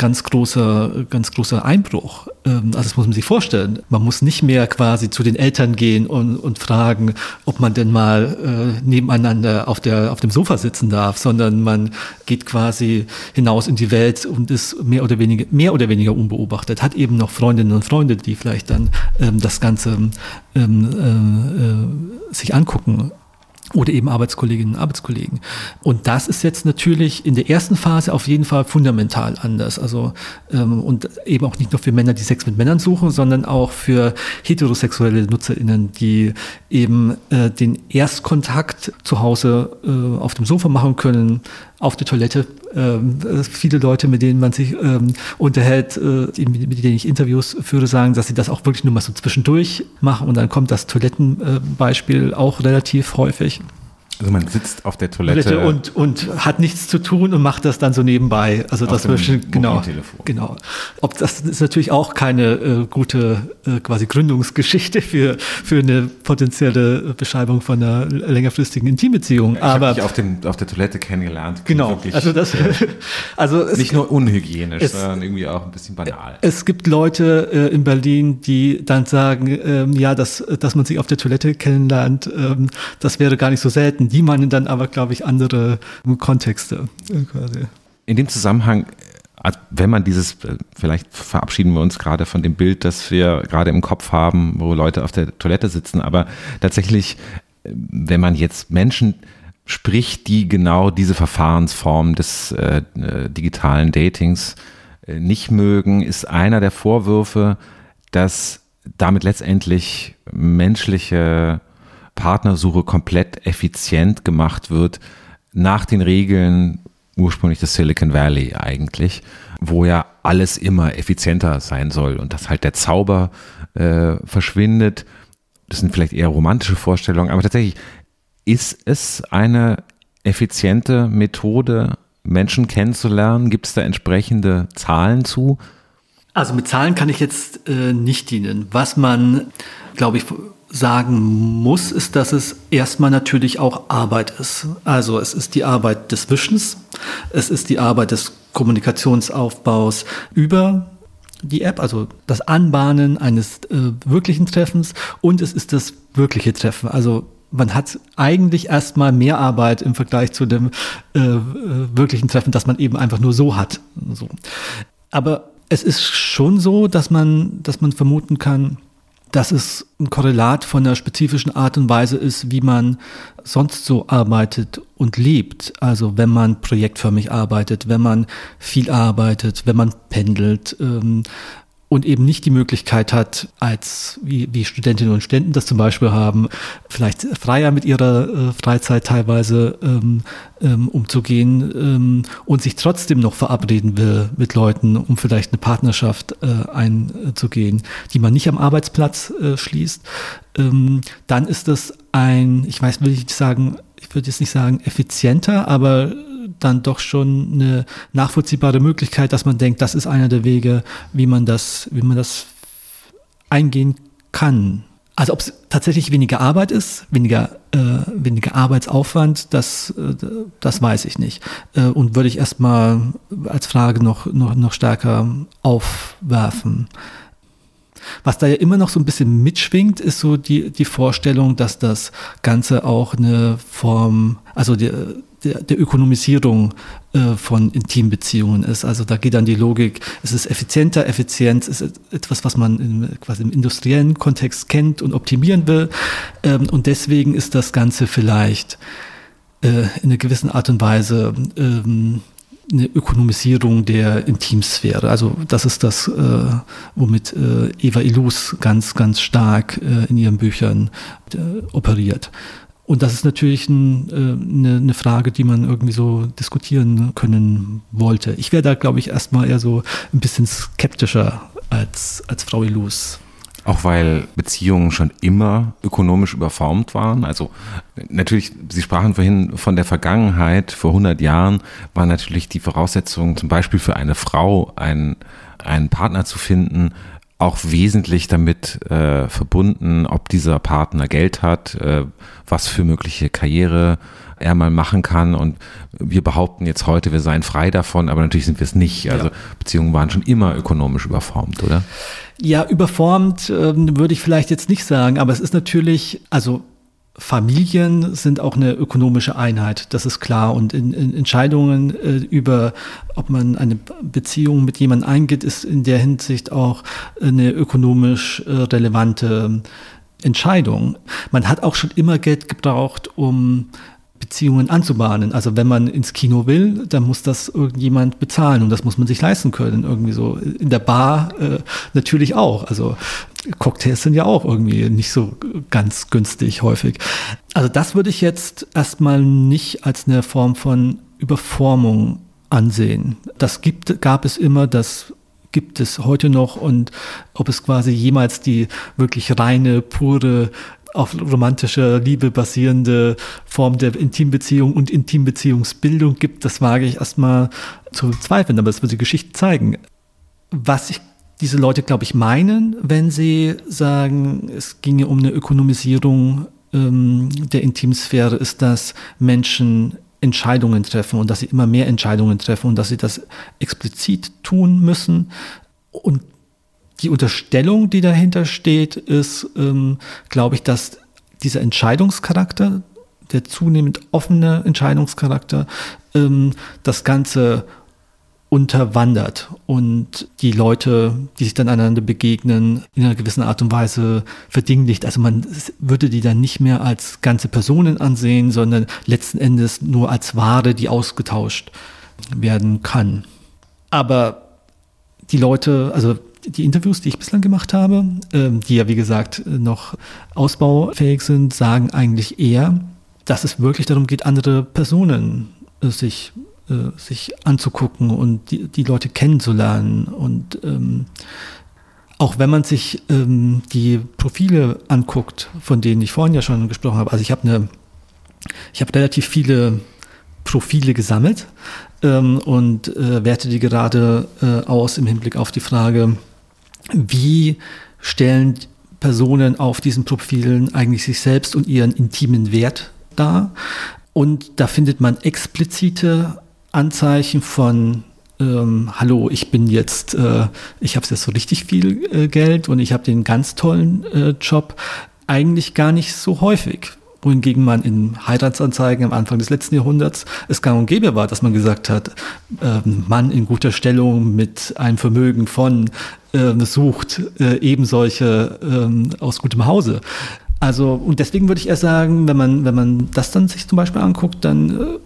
ganz großer, ganz großer Einbruch. Ähm, also das muss man sich vorstellen. Man muss nicht mehr quasi zu den Eltern gehen und, und fragen, ob man denn mal äh, nebeneinander auf, der, auf dem Sofa sitzen darf, sondern man geht quasi hinaus in die Welt und ist mehr oder weniger, mehr oder weniger unbeobachtet, hat eben noch Freundinnen und Freunde, die vielleicht dann ähm, das Ganze ähm, äh, äh, sich angucken oder eben Arbeitskolleginnen und Arbeitskollegen. Und das ist jetzt natürlich in der ersten Phase auf jeden Fall fundamental anders. Also ähm, und eben auch nicht nur für Männer, die Sex mit Männern suchen, sondern auch für heterosexuelle NutzerInnen, die eben äh, den Erstkontakt zu Hause äh, auf dem Sofa machen können, auf der Toilette. Ähm, viele Leute, mit denen man sich ähm, unterhält, äh, mit denen ich Interviews führe, sagen, dass sie das auch wirklich nur mal so zwischendurch machen und dann kommt das Toilettenbeispiel auch relativ häufig. Also man sitzt auf der Toilette, und, und hat nichts zu tun und macht das dann so nebenbei. Also das wird genau, genau. Ob das ist natürlich auch keine äh, gute äh, quasi Gründungsgeschichte für für eine potenzielle Beschreibung von einer längerfristigen Intimbeziehung. Ich Aber mich auf, dem, auf der Toilette kennengelernt. Genau. also das, also es, nicht nur unhygienisch, es, sondern irgendwie auch ein bisschen banal. Es gibt Leute äh, in Berlin, die dann sagen, ähm, ja, dass dass man sich auf der Toilette kennenlernt, ähm, das wäre gar nicht so selten die meinen dann aber, glaube ich, andere Kontexte quasi. In dem Zusammenhang, äh, wenn man dieses, äh, vielleicht verabschieden wir uns gerade von dem Bild, das wir gerade im Kopf haben, wo Leute auf der Toilette sitzen, aber tatsächlich, äh, wenn man jetzt Menschen spricht, die genau diese Verfahrensform des äh, digitalen Datings äh, nicht mögen, ist einer der Vorwürfe, dass damit letztendlich menschliche Partnersuche komplett effizient gemacht wird, nach den Regeln ursprünglich des Silicon Valley eigentlich, wo ja alles immer effizienter sein soll und dass halt der Zauber äh, verschwindet. Das sind vielleicht eher romantische Vorstellungen, aber tatsächlich ist es eine effiziente Methode, Menschen kennenzulernen? Gibt es da entsprechende Zahlen zu? Also mit Zahlen kann ich jetzt äh, nicht dienen. Was man, glaube ich, sagen muss, ist, dass es erstmal natürlich auch Arbeit ist. Also es ist die Arbeit des Wischens, es ist die Arbeit des Kommunikationsaufbaus über die App, also das Anbahnen eines äh, wirklichen Treffens und es ist das wirkliche Treffen. Also man hat eigentlich erstmal mehr Arbeit im Vergleich zu dem äh, äh wirklichen Treffen, das man eben einfach nur so hat. So. Aber es ist schon so, dass man, dass man vermuten kann, dass es ein Korrelat von einer spezifischen Art und Weise ist, wie man sonst so arbeitet und lebt. Also wenn man projektförmig arbeitet, wenn man viel arbeitet, wenn man pendelt, ähm, und eben nicht die Möglichkeit hat, als wie, wie Studentinnen und Studenten das zum Beispiel haben, vielleicht freier mit ihrer äh, Freizeit teilweise ähm, ähm, umzugehen ähm, und sich trotzdem noch verabreden will mit Leuten, um vielleicht eine Partnerschaft äh, einzugehen, die man nicht am Arbeitsplatz äh, schließt, ähm, dann ist das ein, ich weiß, will ich sagen, ich würde jetzt nicht sagen effizienter, aber dann doch schon eine nachvollziehbare Möglichkeit, dass man denkt, das ist einer der Wege, wie man das, wie man das eingehen kann. Also ob es tatsächlich weniger Arbeit ist, weniger, äh, weniger Arbeitsaufwand, das, äh, das weiß ich nicht. Äh, und würde ich erstmal als Frage noch, noch, noch stärker aufwerfen. Was da ja immer noch so ein bisschen mitschwingt, ist so die, die Vorstellung, dass das Ganze auch eine Form, also die, der, der Ökonomisierung äh, von Intimbeziehungen ist. Also da geht dann die Logik, es ist effizienter, Effizienz ist etwas, was man im, quasi im industriellen Kontext kennt und optimieren will. Ähm, und deswegen ist das Ganze vielleicht äh, in einer gewissen Art und Weise ähm, eine Ökonomisierung der Intimsphäre. Also das ist das, äh, womit äh, Eva Illus ganz, ganz stark äh, in ihren Büchern äh, operiert. Und das ist natürlich ein, äh, eine, eine, Frage, die man irgendwie so diskutieren können wollte. Ich wäre da, glaube ich, erstmal eher so ein bisschen skeptischer als, als Frau Ilus. Auch weil Beziehungen schon immer ökonomisch überformt waren. Also natürlich, Sie sprachen vorhin von der Vergangenheit. Vor 100 Jahren war natürlich die Voraussetzung, zum Beispiel für eine Frau einen, einen Partner zu finden, auch wesentlich damit äh, verbunden, ob dieser Partner Geld hat, äh, was für mögliche Karriere er mal machen kann. Und wir behaupten jetzt heute, wir seien frei davon, aber natürlich sind wir es nicht. Also ja. Beziehungen waren schon immer ökonomisch überformt, oder? Ja, überformt äh, würde ich vielleicht jetzt nicht sagen, aber es ist natürlich, also Familien sind auch eine ökonomische Einheit, das ist klar. Und in, in Entscheidungen äh, über, ob man eine Beziehung mit jemandem eingeht, ist in der Hinsicht auch eine ökonomisch äh, relevante Entscheidung. Man hat auch schon immer Geld gebraucht, um Beziehungen anzubahnen. Also wenn man ins Kino will, dann muss das irgendjemand bezahlen und das muss man sich leisten können. Irgendwie so in der Bar äh, natürlich auch. Also Cocktails sind ja auch irgendwie nicht so ganz günstig häufig. Also das würde ich jetzt erstmal nicht als eine Form von Überformung ansehen. Das gibt, gab es immer, das gibt es heute noch und ob es quasi jemals die wirklich reine, pure auf romantischer Liebe basierende Form der Intimbeziehung und Intimbeziehungsbildung gibt, das wage ich erstmal zu zweifeln, aber das wird die Geschichte zeigen. Was ich diese Leute, glaube ich, meinen, wenn sie sagen, es ginge um eine Ökonomisierung ähm, der Intimsphäre, ist, dass Menschen Entscheidungen treffen und dass sie immer mehr Entscheidungen treffen und dass sie das explizit tun müssen. Und die Unterstellung, die dahinter steht, ist, ähm, glaube ich, dass dieser Entscheidungscharakter, der zunehmend offene Entscheidungscharakter, ähm, das Ganze unterwandert und die Leute, die sich dann einander begegnen, in einer gewissen Art und Weise verdinglicht. Also man würde die dann nicht mehr als ganze Personen ansehen, sondern letzten Endes nur als Ware, die ausgetauscht werden kann. Aber die Leute, also die Interviews, die ich bislang gemacht habe, ähm, die ja wie gesagt noch ausbaufähig sind, sagen eigentlich eher, dass es wirklich darum geht, andere Personen äh, sich, äh, sich anzugucken und die, die Leute kennenzulernen. Und ähm, auch wenn man sich ähm, die Profile anguckt, von denen ich vorhin ja schon gesprochen habe, also ich habe eine, ich habe relativ viele Profile gesammelt ähm, und äh, werte die gerade äh, aus im Hinblick auf die Frage, wie stellen Personen auf diesen Profilen eigentlich sich selbst und ihren intimen Wert dar. Und da findet man explizite Anzeichen von ähm, hallo, ich bin jetzt, äh, ich habe jetzt so richtig viel äh, Geld und ich habe den ganz tollen äh, Job, eigentlich gar nicht so häufig wohingegen man in Heiratsanzeigen am Anfang des letzten Jahrhunderts es gang und gäbe war, dass man gesagt hat, äh, Mann in guter Stellung mit einem Vermögen von äh, sucht äh, eben solche äh, aus gutem Hause. Also, und deswegen würde ich eher sagen, wenn man, wenn man das dann sich zum Beispiel anguckt, dann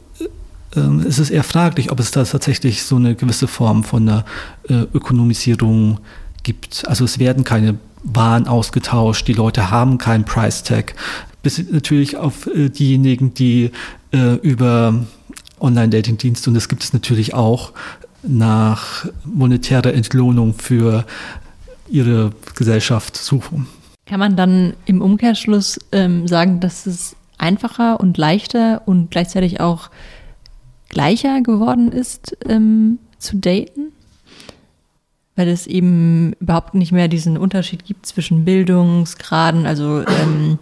äh, äh, ist es eher fraglich, ob es da tatsächlich so eine gewisse Form von einer äh, Ökonomisierung gibt. Also es werden keine Waren ausgetauscht, die Leute haben keinen Price Tag bis natürlich auf äh, diejenigen, die über Online-Dating-Dienste, und das gibt es natürlich auch, nach monetärer Entlohnung für ihre Gesellschaft suchen. Kann man dann im Umkehrschluss ähm, sagen, dass es einfacher und leichter und gleichzeitig auch gleicher geworden ist ähm, zu daten? weil es eben überhaupt nicht mehr diesen Unterschied gibt zwischen Bildungsgraden, also ähm,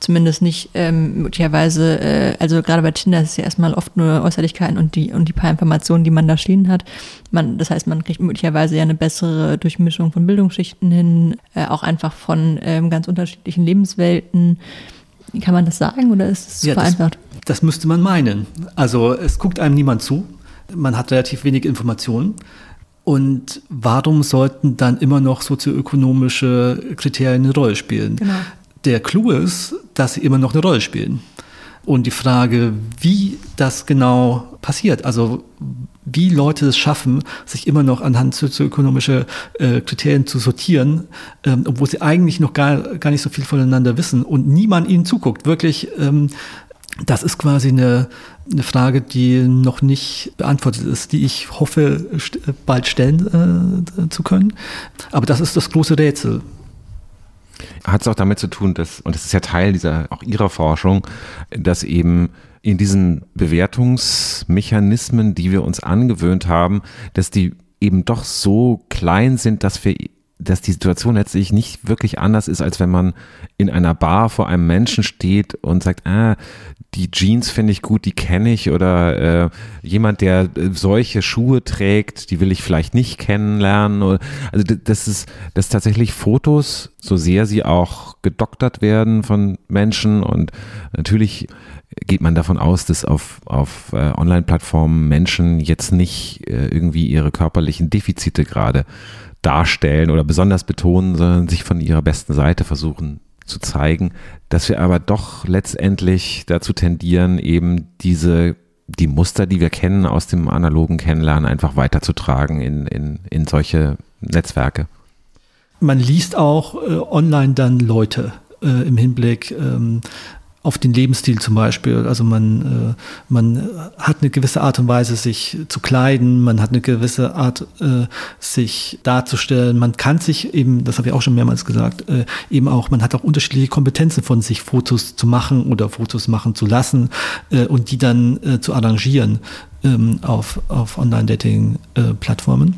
zumindest nicht ähm, möglicherweise, äh, also gerade bei Tinder ist es ja erstmal oft nur Äußerlichkeiten und die und die paar Informationen, die man da stehen hat. Man, das heißt, man kriegt möglicherweise ja eine bessere Durchmischung von Bildungsschichten hin, äh, auch einfach von ähm, ganz unterschiedlichen Lebenswelten. Kann man das sagen oder ist es ja, vereinfacht? Das, das müsste man meinen. Also es guckt einem niemand zu. Man hat relativ wenig Informationen. Und warum sollten dann immer noch sozioökonomische Kriterien eine Rolle spielen? Genau. Der Clou ist, dass sie immer noch eine Rolle spielen. Und die Frage, wie das genau passiert, also wie Leute es schaffen, sich immer noch anhand sozioökonomischer äh, Kriterien zu sortieren, ähm, obwohl sie eigentlich noch gar, gar nicht so viel voneinander wissen und niemand ihnen zuguckt. Wirklich ähm, das ist quasi eine, eine Frage, die noch nicht beantwortet ist, die ich hoffe, st bald stellen äh, zu können. Aber das ist das große Rätsel. Hat es auch damit zu tun, dass, und das ist ja Teil dieser, auch Ihrer Forschung, dass eben in diesen Bewertungsmechanismen, die wir uns angewöhnt haben, dass die eben doch so klein sind, dass wir dass die Situation letztlich nicht wirklich anders ist, als wenn man in einer Bar vor einem Menschen steht und sagt, ah, die Jeans finde ich gut, die kenne ich oder äh, jemand, der äh, solche Schuhe trägt, die will ich vielleicht nicht kennenlernen. Also das ist, dass tatsächlich Fotos, so sehr sie auch gedoktert werden von Menschen und natürlich geht man davon aus, dass auf, auf äh, Online-Plattformen Menschen jetzt nicht äh, irgendwie ihre körperlichen Defizite gerade darstellen oder besonders betonen, sondern sich von ihrer besten Seite versuchen zu zeigen, dass wir aber doch letztendlich dazu tendieren, eben diese die Muster, die wir kennen aus dem analogen Kennenlernen, einfach weiterzutragen in, in, in solche Netzwerke. Man liest auch äh, online dann Leute äh, im Hinblick ähm, auf den Lebensstil zum Beispiel. Also man, äh, man hat eine gewisse Art und Weise, sich zu kleiden, man hat eine gewisse Art, äh, sich darzustellen. Man kann sich eben, das habe ich auch schon mehrmals gesagt, äh, eben auch, man hat auch unterschiedliche Kompetenzen von sich, Fotos zu machen oder Fotos machen zu lassen äh, und die dann äh, zu arrangieren ähm, auf, auf Online-Dating-Plattformen.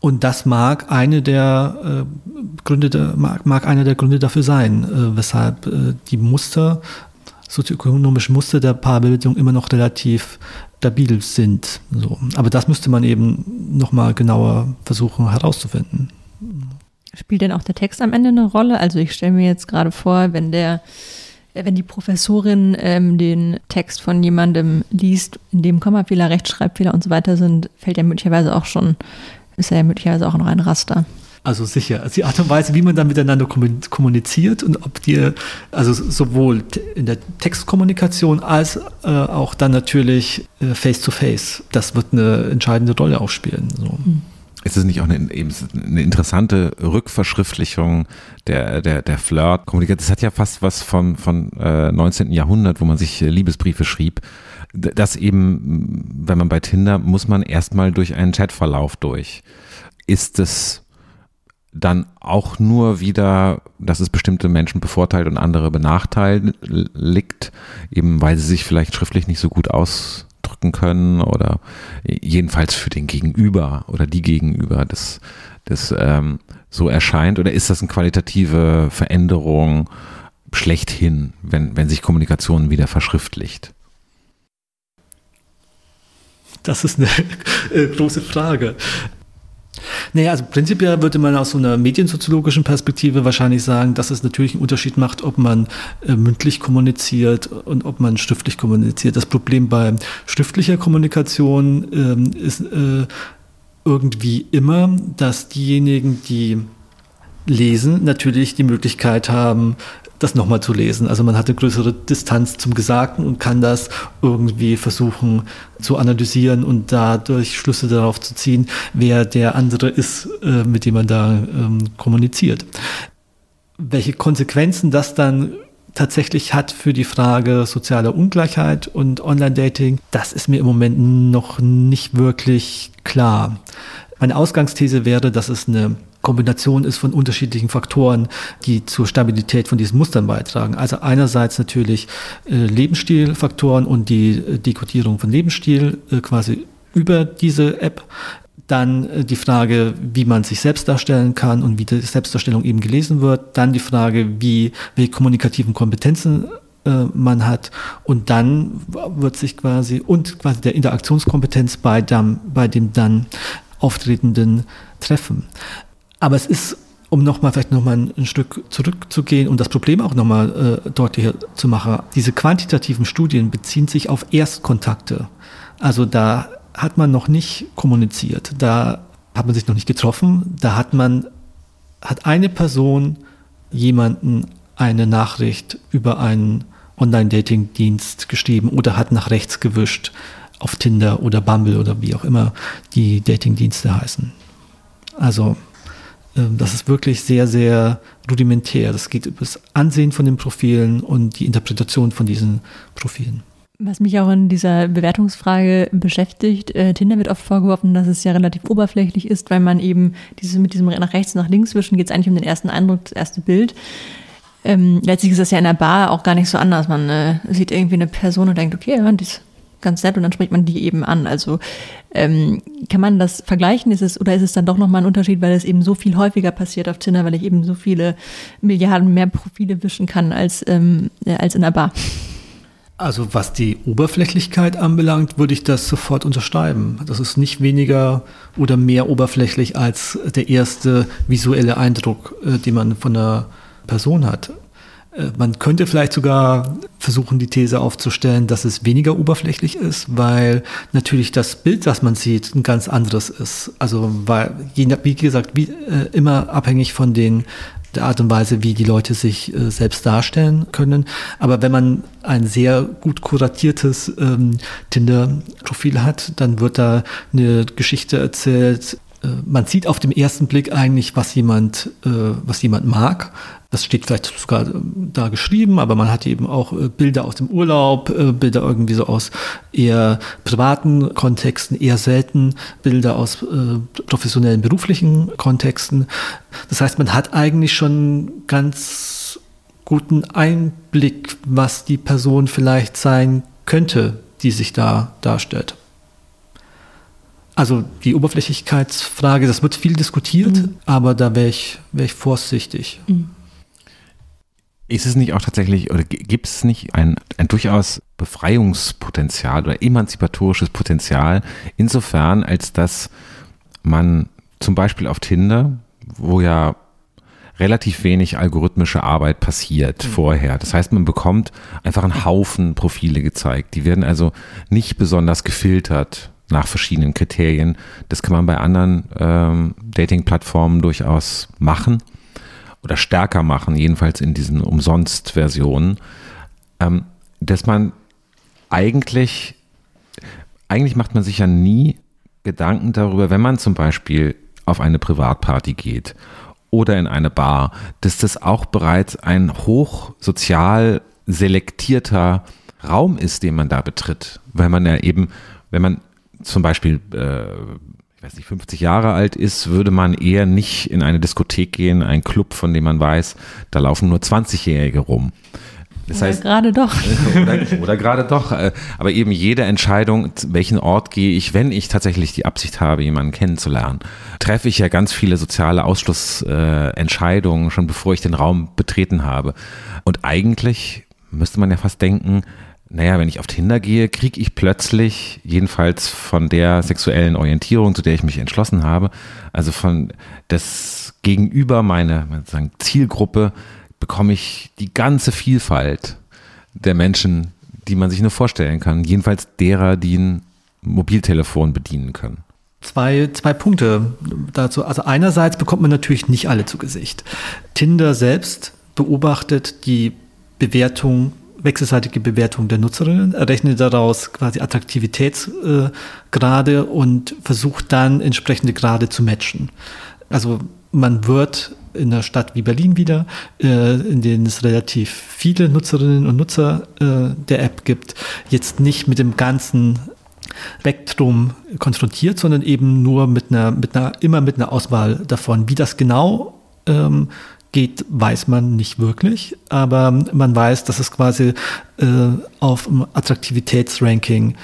Und das mag eine der äh, Gründe, mag, mag einer der Gründe dafür sein, äh, weshalb äh, die Muster, sozioökonomischen Muster der Paarbildung immer noch relativ stabil sind. So. Aber das müsste man eben nochmal genauer versuchen herauszufinden. Spielt denn auch der Text am Ende eine Rolle? Also ich stelle mir jetzt gerade vor, wenn der wenn die Professorin ähm, den Text von jemandem liest, in dem Kommafehler, Rechtschreibfehler und so weiter sind, fällt ja möglicherweise auch schon ist ja möglicherweise auch noch ein Raster. Also sicher. Also die Art und Weise, wie man dann miteinander kommuniziert und ob dir, also sowohl in der Textkommunikation als äh, auch dann natürlich äh, face to face, das wird eine entscheidende Rolle auch spielen. So. Hm. Ist es nicht auch eine, eben eine interessante Rückverschriftlichung der, der, der Flirt-Kommunikation? Das hat ja fast was von, von äh, 19. Jahrhundert, wo man sich äh, Liebesbriefe schrieb dass eben, wenn man bei Tinder, muss man erstmal durch einen Chatverlauf durch. Ist es dann auch nur wieder, dass es bestimmte Menschen bevorteilt und andere benachteiligt, eben weil sie sich vielleicht schriftlich nicht so gut ausdrücken können oder jedenfalls für den Gegenüber oder die Gegenüber das, das ähm, so erscheint? Oder ist das eine qualitative Veränderung schlechthin, wenn, wenn sich Kommunikation wieder verschriftlicht? Das ist eine äh, große Frage. Naja, also prinzipiell würde man aus so einer mediensoziologischen Perspektive wahrscheinlich sagen, dass es natürlich einen Unterschied macht, ob man äh, mündlich kommuniziert und ob man schriftlich kommuniziert. Das Problem bei schriftlicher Kommunikation ähm, ist äh, irgendwie immer, dass diejenigen, die lesen, natürlich die Möglichkeit haben, das nochmal zu lesen. Also man hat eine größere Distanz zum Gesagten und kann das irgendwie versuchen zu analysieren und dadurch Schlüsse darauf zu ziehen, wer der andere ist, äh, mit dem man da ähm, kommuniziert. Welche Konsequenzen das dann tatsächlich hat für die Frage sozialer Ungleichheit und Online-Dating, das ist mir im Moment noch nicht wirklich klar. Meine Ausgangsthese wäre, dass es eine Kombination ist von unterschiedlichen Faktoren, die zur Stabilität von diesen Mustern beitragen. Also einerseits natürlich äh, Lebensstilfaktoren und die äh, Dekodierung von Lebensstil äh, quasi über diese App. Dann die Frage, wie man sich selbst darstellen kann und wie die Selbstdarstellung eben gelesen wird. Dann die Frage, wie, welche kommunikativen Kompetenzen man hat. Und dann wird sich quasi, und quasi der Interaktionskompetenz bei dem, bei dem dann auftretenden Treffen. Aber es ist, um nochmal vielleicht nochmal ein, ein Stück zurückzugehen und das Problem auch nochmal äh, deutlicher zu machen, diese quantitativen Studien beziehen sich auf Erstkontakte. Also da hat man noch nicht kommuniziert, da hat man sich noch nicht getroffen, da hat man, hat eine Person jemanden eine Nachricht über einen Online-Dating-Dienst geschrieben oder hat nach rechts gewischt auf Tinder oder Bumble oder wie auch immer die Dating-Dienste heißen. Also ähm, das ist wirklich sehr, sehr rudimentär. Das geht über das Ansehen von den Profilen und die Interpretation von diesen Profilen. Was mich auch in dieser Bewertungsfrage beschäftigt, äh, Tinder wird oft vorgeworfen, dass es ja relativ oberflächlich ist, weil man eben dieses mit diesem nach rechts, nach links wischen, geht es eigentlich um den ersten Eindruck, das erste Bild. Ähm, letztlich ist das ja in der Bar auch gar nicht so anders. Man äh, sieht irgendwie eine Person und denkt, okay, ja, die ist ganz nett und dann spricht man die eben an. Also ähm, kann man das vergleichen? Ist es oder ist es dann doch nochmal ein Unterschied, weil es eben so viel häufiger passiert auf Tinder, weil ich eben so viele Milliarden mehr Profile wischen kann als, ähm, als in der Bar? Also was die Oberflächlichkeit anbelangt, würde ich das sofort unterschreiben. Das ist nicht weniger oder mehr oberflächlich als der erste visuelle Eindruck, äh, den man von einer Person hat. Äh, man könnte vielleicht sogar versuchen, die These aufzustellen, dass es weniger oberflächlich ist, weil natürlich das Bild, das man sieht, ein ganz anderes ist. Also, weil, wie gesagt, wie, äh, immer abhängig von den der Art und Weise, wie die Leute sich äh, selbst darstellen können. Aber wenn man ein sehr gut kuratiertes ähm, Tinder-Profil hat, dann wird da eine Geschichte erzählt. Äh, man sieht auf den ersten Blick eigentlich, was jemand, äh, was jemand mag. Das steht vielleicht sogar äh, da geschrieben, aber man hat eben auch Bilder aus dem Urlaub, Bilder irgendwie so aus eher privaten Kontexten, eher selten Bilder aus professionellen beruflichen Kontexten. Das heißt, man hat eigentlich schon ganz guten Einblick, was die Person vielleicht sein könnte, die sich da darstellt. Also die Oberflächlichkeitsfrage, das wird viel diskutiert, mhm. aber da wäre ich, wär ich vorsichtig. Mhm. Ist es nicht auch tatsächlich, oder gibt es nicht ein, ein durchaus Befreiungspotenzial oder emanzipatorisches Potenzial, insofern, als dass man zum Beispiel auf Tinder, wo ja relativ wenig algorithmische Arbeit passiert mhm. vorher. Das heißt, man bekommt einfach einen Haufen Profile gezeigt. Die werden also nicht besonders gefiltert nach verschiedenen Kriterien. Das kann man bei anderen ähm, Dating-Plattformen durchaus machen oder stärker machen, jedenfalls in diesen Umsonst-Versionen, ähm, dass man eigentlich, eigentlich macht man sich ja nie Gedanken darüber, wenn man zum Beispiel auf eine Privatparty geht oder in eine Bar, dass das auch bereits ein hochsozial selektierter Raum ist, den man da betritt, weil man ja eben, wenn man zum Beispiel äh, ich weiß nicht, 50 Jahre alt ist, würde man eher nicht in eine Diskothek gehen, einen Club, von dem man weiß, da laufen nur 20-Jährige rum. Das oder heißt, gerade doch. Oder, oder gerade doch. Äh, aber eben jede Entscheidung, welchen Ort gehe ich, wenn ich tatsächlich die Absicht habe, jemanden kennenzulernen, treffe ich ja ganz viele soziale Ausschlussentscheidungen, äh, schon bevor ich den Raum betreten habe. Und eigentlich müsste man ja fast denken, naja, wenn ich auf Tinder gehe, kriege ich plötzlich, jedenfalls von der sexuellen Orientierung, zu der ich mich entschlossen habe, also von das Gegenüber meiner Zielgruppe, bekomme ich die ganze Vielfalt der Menschen, die man sich nur vorstellen kann. Jedenfalls derer, die ein Mobiltelefon bedienen können. Zwei, zwei Punkte dazu. Also einerseits bekommt man natürlich nicht alle zu Gesicht. Tinder selbst beobachtet die Bewertung, wechselseitige Bewertung der Nutzerinnen, errechnet daraus quasi Attraktivitätsgrade und versucht dann entsprechende Grade zu matchen. Also man wird in einer Stadt wie Berlin wieder, äh, in denen es relativ viele Nutzerinnen und Nutzer äh, der App gibt, jetzt nicht mit dem ganzen Spektrum konfrontiert, sondern eben nur mit einer, mit einer, immer mit einer Auswahl davon. Wie das genau ähm, geht, weiß man nicht wirklich, aber man weiß, dass es quasi äh, auf Attraktivitätsranking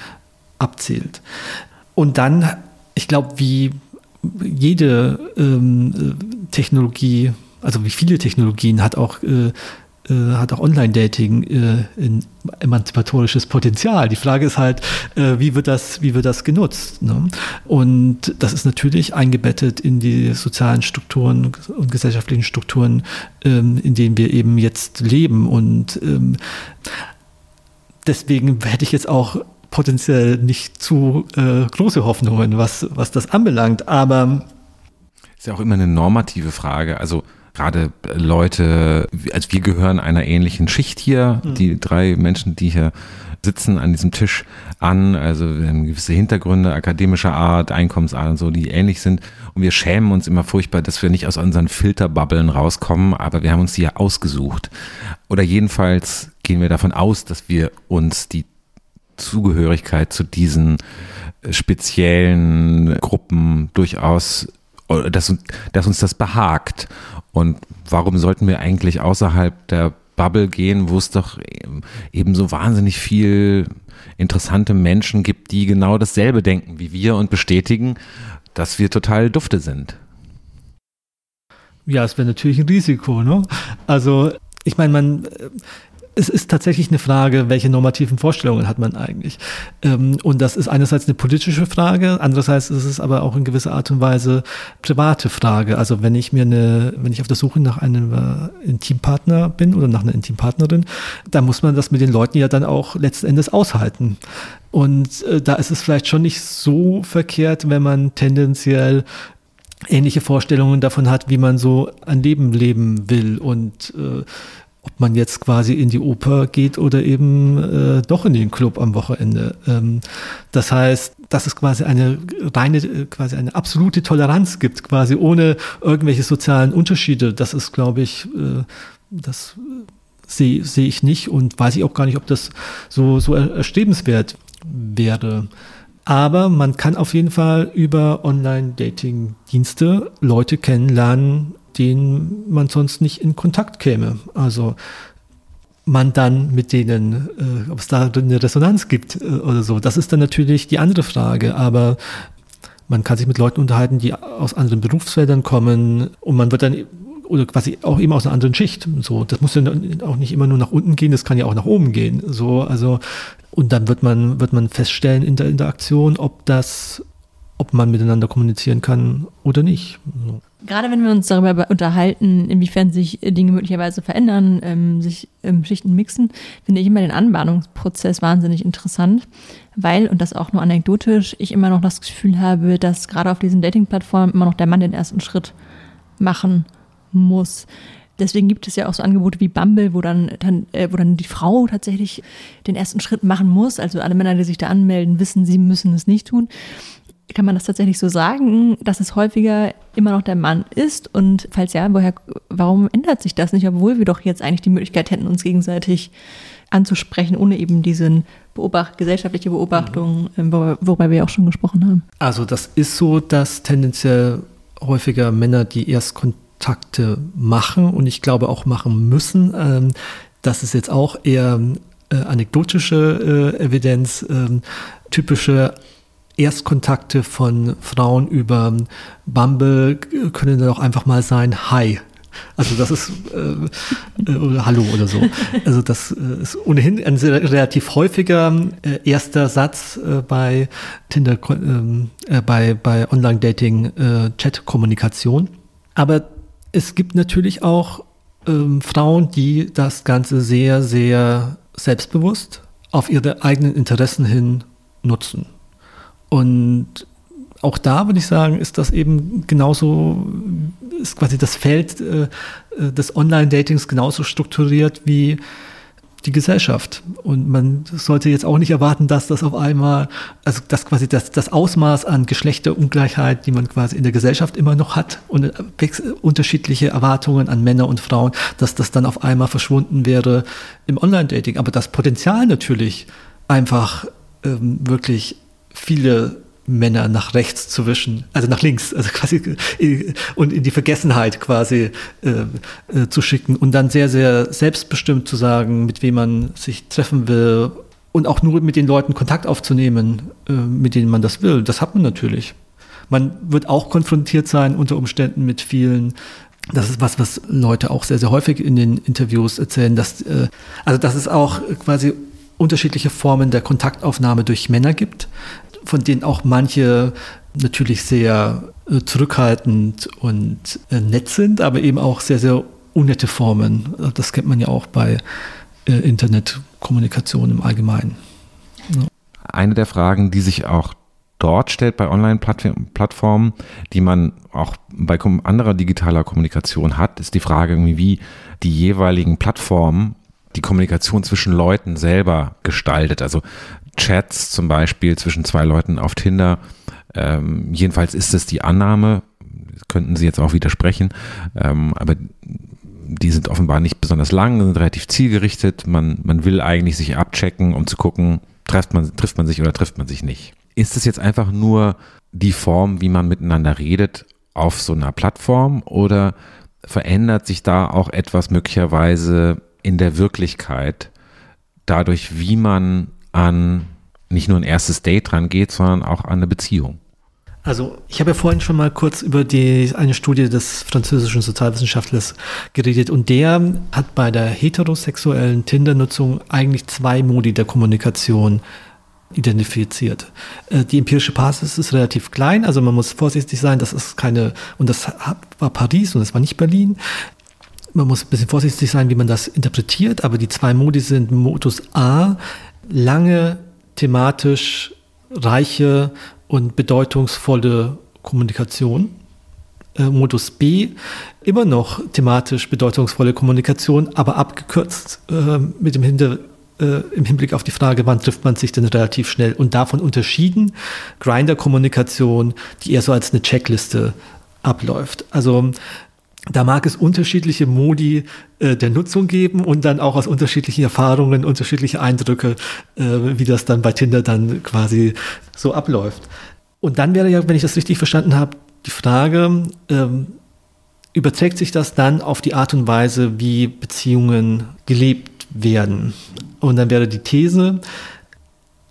abzielt. Und dann, ich glaube, wie jede ähm, Technologie, also wie viele Technologien hat auch äh, äh, hat auch Online-Dating äh, ein emanzipatorisches Potenzial. Die Frage ist halt, äh, wie wird das, wie wird das genutzt? Ne? Und das ist natürlich eingebettet in die sozialen Strukturen und gesellschaftlichen Strukturen, ähm, in denen wir eben jetzt leben. Und ähm, deswegen hätte ich jetzt auch potenziell nicht zu äh, große Hoffnungen, was, was das anbelangt. Aber ist ja auch immer eine normative Frage. Also gerade Leute, also wir gehören einer ähnlichen Schicht hier, mhm. die drei Menschen, die hier sitzen an diesem Tisch an, also wir haben gewisse Hintergründe akademischer Art, Einkommensart und so, die ähnlich sind. Und wir schämen uns immer furchtbar, dass wir nicht aus unseren Filterbubbeln rauskommen, aber wir haben uns die ja ausgesucht. Oder jedenfalls gehen wir davon aus, dass wir uns die Zugehörigkeit zu diesen speziellen Gruppen durchaus, dass, dass uns das behagt. Und warum sollten wir eigentlich außerhalb der Bubble gehen, wo es doch eben so wahnsinnig viel interessante Menschen gibt, die genau dasselbe denken wie wir und bestätigen, dass wir total dufte sind. Ja, es wäre natürlich ein Risiko, ne? Also, ich meine, man, es ist tatsächlich eine Frage, welche normativen Vorstellungen hat man eigentlich? Ähm, und das ist einerseits eine politische Frage, andererseits ist es aber auch in gewisser Art und Weise private Frage. Also wenn ich mir eine, wenn ich auf der Suche nach einem äh, Intimpartner bin oder nach einer Intimpartnerin, dann muss man das mit den Leuten ja dann auch letzten Endes aushalten. Und äh, da ist es vielleicht schon nicht so verkehrt, wenn man tendenziell ähnliche Vorstellungen davon hat, wie man so ein Leben leben will und äh, ob man jetzt quasi in die Oper geht oder eben äh, doch in den Club am Wochenende. Ähm, das heißt, dass es quasi eine reine, quasi eine absolute Toleranz gibt, quasi ohne irgendwelche sozialen Unterschiede. Das ist, glaube ich, äh, das sehe seh ich nicht und weiß ich auch gar nicht, ob das so, so erstrebenswert wäre. Aber man kann auf jeden Fall über Online-Dating-Dienste Leute kennenlernen, denen man sonst nicht in Kontakt käme. Also man dann mit denen, äh, ob es da eine Resonanz gibt äh, oder so, das ist dann natürlich die andere Frage. Aber man kann sich mit Leuten unterhalten, die aus anderen Berufsfeldern kommen und man wird dann oder quasi auch eben aus einer anderen Schicht. So, das muss ja auch nicht immer nur nach unten gehen, das kann ja auch nach oben gehen. So, also und dann wird man wird man feststellen in der Interaktion, ob das, ob man miteinander kommunizieren kann oder nicht. So. Gerade wenn wir uns darüber unterhalten, inwiefern sich Dinge möglicherweise verändern, ähm, sich ähm, Schichten mixen, finde ich immer den Anbahnungsprozess wahnsinnig interessant, weil, und das auch nur anekdotisch, ich immer noch das Gefühl habe, dass gerade auf diesen Dating-Plattformen immer noch der Mann den ersten Schritt machen muss. Deswegen gibt es ja auch so Angebote wie Bumble, wo dann, dann, äh, wo dann die Frau tatsächlich den ersten Schritt machen muss. Also alle Männer, die sich da anmelden, wissen, sie müssen es nicht tun kann man das tatsächlich so sagen, dass es häufiger immer noch der Mann ist? Und falls ja, woher, warum ändert sich das nicht, obwohl wir doch jetzt eigentlich die Möglichkeit hätten, uns gegenseitig anzusprechen, ohne eben diesen Beobacht, gesellschaftliche Beobachtung, mhm. Ähm, wobei wir auch schon gesprochen haben. Also das ist so, dass tendenziell häufiger Männer, die Erstkontakte machen und ich glaube auch machen müssen, ähm, das ist jetzt auch eher äh, anekdotische äh, Evidenz, ähm, typische Erstkontakte von Frauen über Bumble können dann auch einfach mal sein, hi. Also das ist äh, äh, oder Hallo oder so. Also das äh, ist ohnehin ein relativ häufiger äh, erster Satz äh, bei Tinder, ähm, äh, bei, bei Online-Dating, Chat-Kommunikation. Aber es gibt natürlich auch ähm, Frauen, die das Ganze sehr, sehr selbstbewusst auf ihre eigenen Interessen hin nutzen. Und auch da würde ich sagen, ist das eben genauso, ist quasi das Feld äh, äh, des Online-Datings genauso strukturiert wie die Gesellschaft. Und man sollte jetzt auch nicht erwarten, dass das auf einmal, also dass quasi das, das Ausmaß an Geschlechterungleichheit, die man quasi in der Gesellschaft immer noch hat und äh, unterschiedliche Erwartungen an Männer und Frauen, dass das dann auf einmal verschwunden wäre im Online-Dating. Aber das Potenzial natürlich einfach ähm, wirklich viele Männer nach rechts zu wischen, also nach links, also quasi äh, und in die Vergessenheit quasi äh, äh, zu schicken und dann sehr, sehr selbstbestimmt zu sagen, mit wem man sich treffen will und auch nur mit den Leuten Kontakt aufzunehmen, äh, mit denen man das will. Das hat man natürlich. Man wird auch konfrontiert sein unter Umständen mit vielen das ist was, was Leute auch sehr, sehr häufig in den Interviews erzählen, dass, äh, also dass es auch quasi unterschiedliche Formen der Kontaktaufnahme durch Männer gibt von denen auch manche natürlich sehr äh, zurückhaltend und äh, nett sind, aber eben auch sehr, sehr unnette Formen. Das kennt man ja auch bei äh, Internetkommunikation im Allgemeinen. Eine der Fragen, die sich auch dort stellt bei Online-Plattformen, die man auch bei anderer digitaler Kommunikation hat, ist die Frage, wie die jeweiligen Plattformen die Kommunikation zwischen Leuten selber gestaltet. Also Chats zum Beispiel zwischen zwei Leuten auf Tinder. Ähm, jedenfalls ist es die Annahme, könnten Sie jetzt auch widersprechen, ähm, aber die sind offenbar nicht besonders lang, sind relativ zielgerichtet. Man, man will eigentlich sich abchecken, um zu gucken, trifft man, trifft man sich oder trifft man sich nicht. Ist es jetzt einfach nur die Form, wie man miteinander redet auf so einer Plattform oder verändert sich da auch etwas möglicherweise in der Wirklichkeit dadurch, wie man an nicht nur ein erstes Date dran geht, sondern auch an eine Beziehung. Also ich habe ja vorhin schon mal kurz über die, eine Studie des französischen Sozialwissenschaftlers geredet und der hat bei der heterosexuellen Tinder-Nutzung eigentlich zwei Modi der Kommunikation identifiziert. Äh, die empirische Basis ist relativ klein, also man muss vorsichtig sein, das ist keine, und das war Paris und das war nicht Berlin. Man muss ein bisschen vorsichtig sein, wie man das interpretiert, aber die zwei Modi sind Modus A, lange thematisch reiche und bedeutungsvolle Kommunikation. Äh, Modus B, immer noch thematisch bedeutungsvolle Kommunikation, aber abgekürzt äh, mit dem Hinter, äh, im Hinblick auf die Frage, wann trifft man sich denn relativ schnell und davon unterschieden Grinder-Kommunikation, die eher so als eine Checkliste abläuft. Also da mag es unterschiedliche Modi äh, der Nutzung geben und dann auch aus unterschiedlichen Erfahrungen, unterschiedliche Eindrücke, äh, wie das dann bei Tinder dann quasi so abläuft. Und dann wäre ja, wenn ich das richtig verstanden habe, die Frage, ähm, überträgt sich das dann auf die Art und Weise, wie Beziehungen gelebt werden? Und dann wäre die These,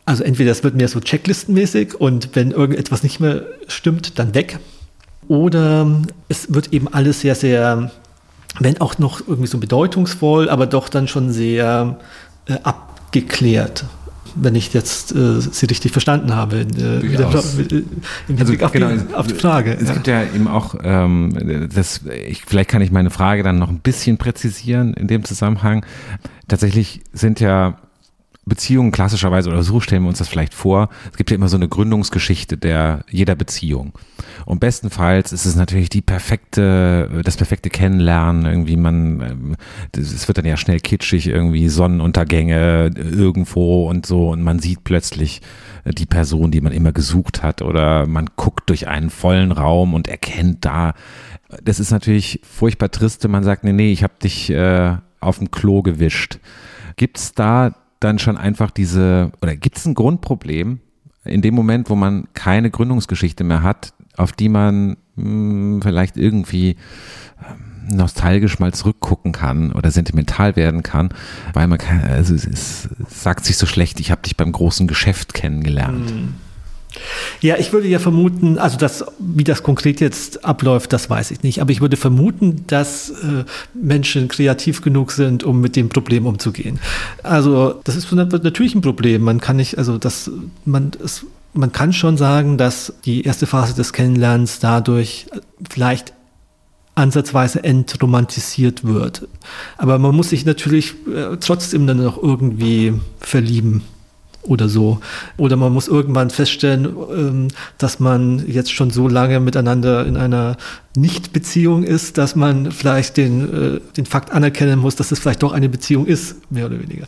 also entweder es wird mehr so checklistenmäßig und wenn irgendetwas nicht mehr stimmt, dann weg. Oder es wird eben alles sehr, sehr, wenn auch noch irgendwie so bedeutungsvoll, aber doch dann schon sehr äh, abgeklärt wenn ich jetzt äh, Sie richtig verstanden habe. Äh, also, auf, genau, die, auf, die, Frage. Es ja. gibt ja eben auch, ähm, das, ich, vielleicht kann ich meine Frage dann noch ein bisschen präzisieren in dem Zusammenhang. Tatsächlich sind ja Beziehungen klassischerweise, oder so stellen wir uns das vielleicht vor, es gibt ja immer so eine Gründungsgeschichte der jeder Beziehung. Und bestenfalls ist es natürlich die perfekte, das perfekte Kennenlernen, irgendwie man, es wird dann ja schnell kitschig, irgendwie Sonnenuntergänge irgendwo und so. Und man sieht plötzlich die Person, die man immer gesucht hat. Oder man guckt durch einen vollen Raum und erkennt da, das ist natürlich furchtbar triste, man sagt, nee, nee, ich habe dich äh, auf dem Klo gewischt. Gibt es da dann schon einfach diese, oder gibt es ein Grundproblem in dem Moment, wo man keine Gründungsgeschichte mehr hat, auf die man mh, hm, vielleicht irgendwie ähm, nostalgisch mal zurückgucken kann oder sentimental werden kann, weil man kann, also es, es sagt sich so schlecht, ich habe dich beim großen Geschäft kennengelernt. Mhm. Ja, ich würde ja vermuten, also das, wie das konkret jetzt abläuft, das weiß ich nicht. Aber ich würde vermuten, dass äh, Menschen kreativ genug sind, um mit dem Problem umzugehen. Also das ist natürlich ein Problem. Man kann nicht, also das, man, es, man kann schon sagen, dass die erste Phase des Kennenlernens dadurch vielleicht ansatzweise entromantisiert wird. Aber man muss sich natürlich äh, trotzdem dann noch irgendwie verlieben oder so. Oder man muss irgendwann feststellen, ähm, dass man jetzt schon so lange miteinander in einer Nicht-Beziehung ist, dass man vielleicht den, äh, den Fakt anerkennen muss, dass es vielleicht doch eine Beziehung ist, mehr oder weniger.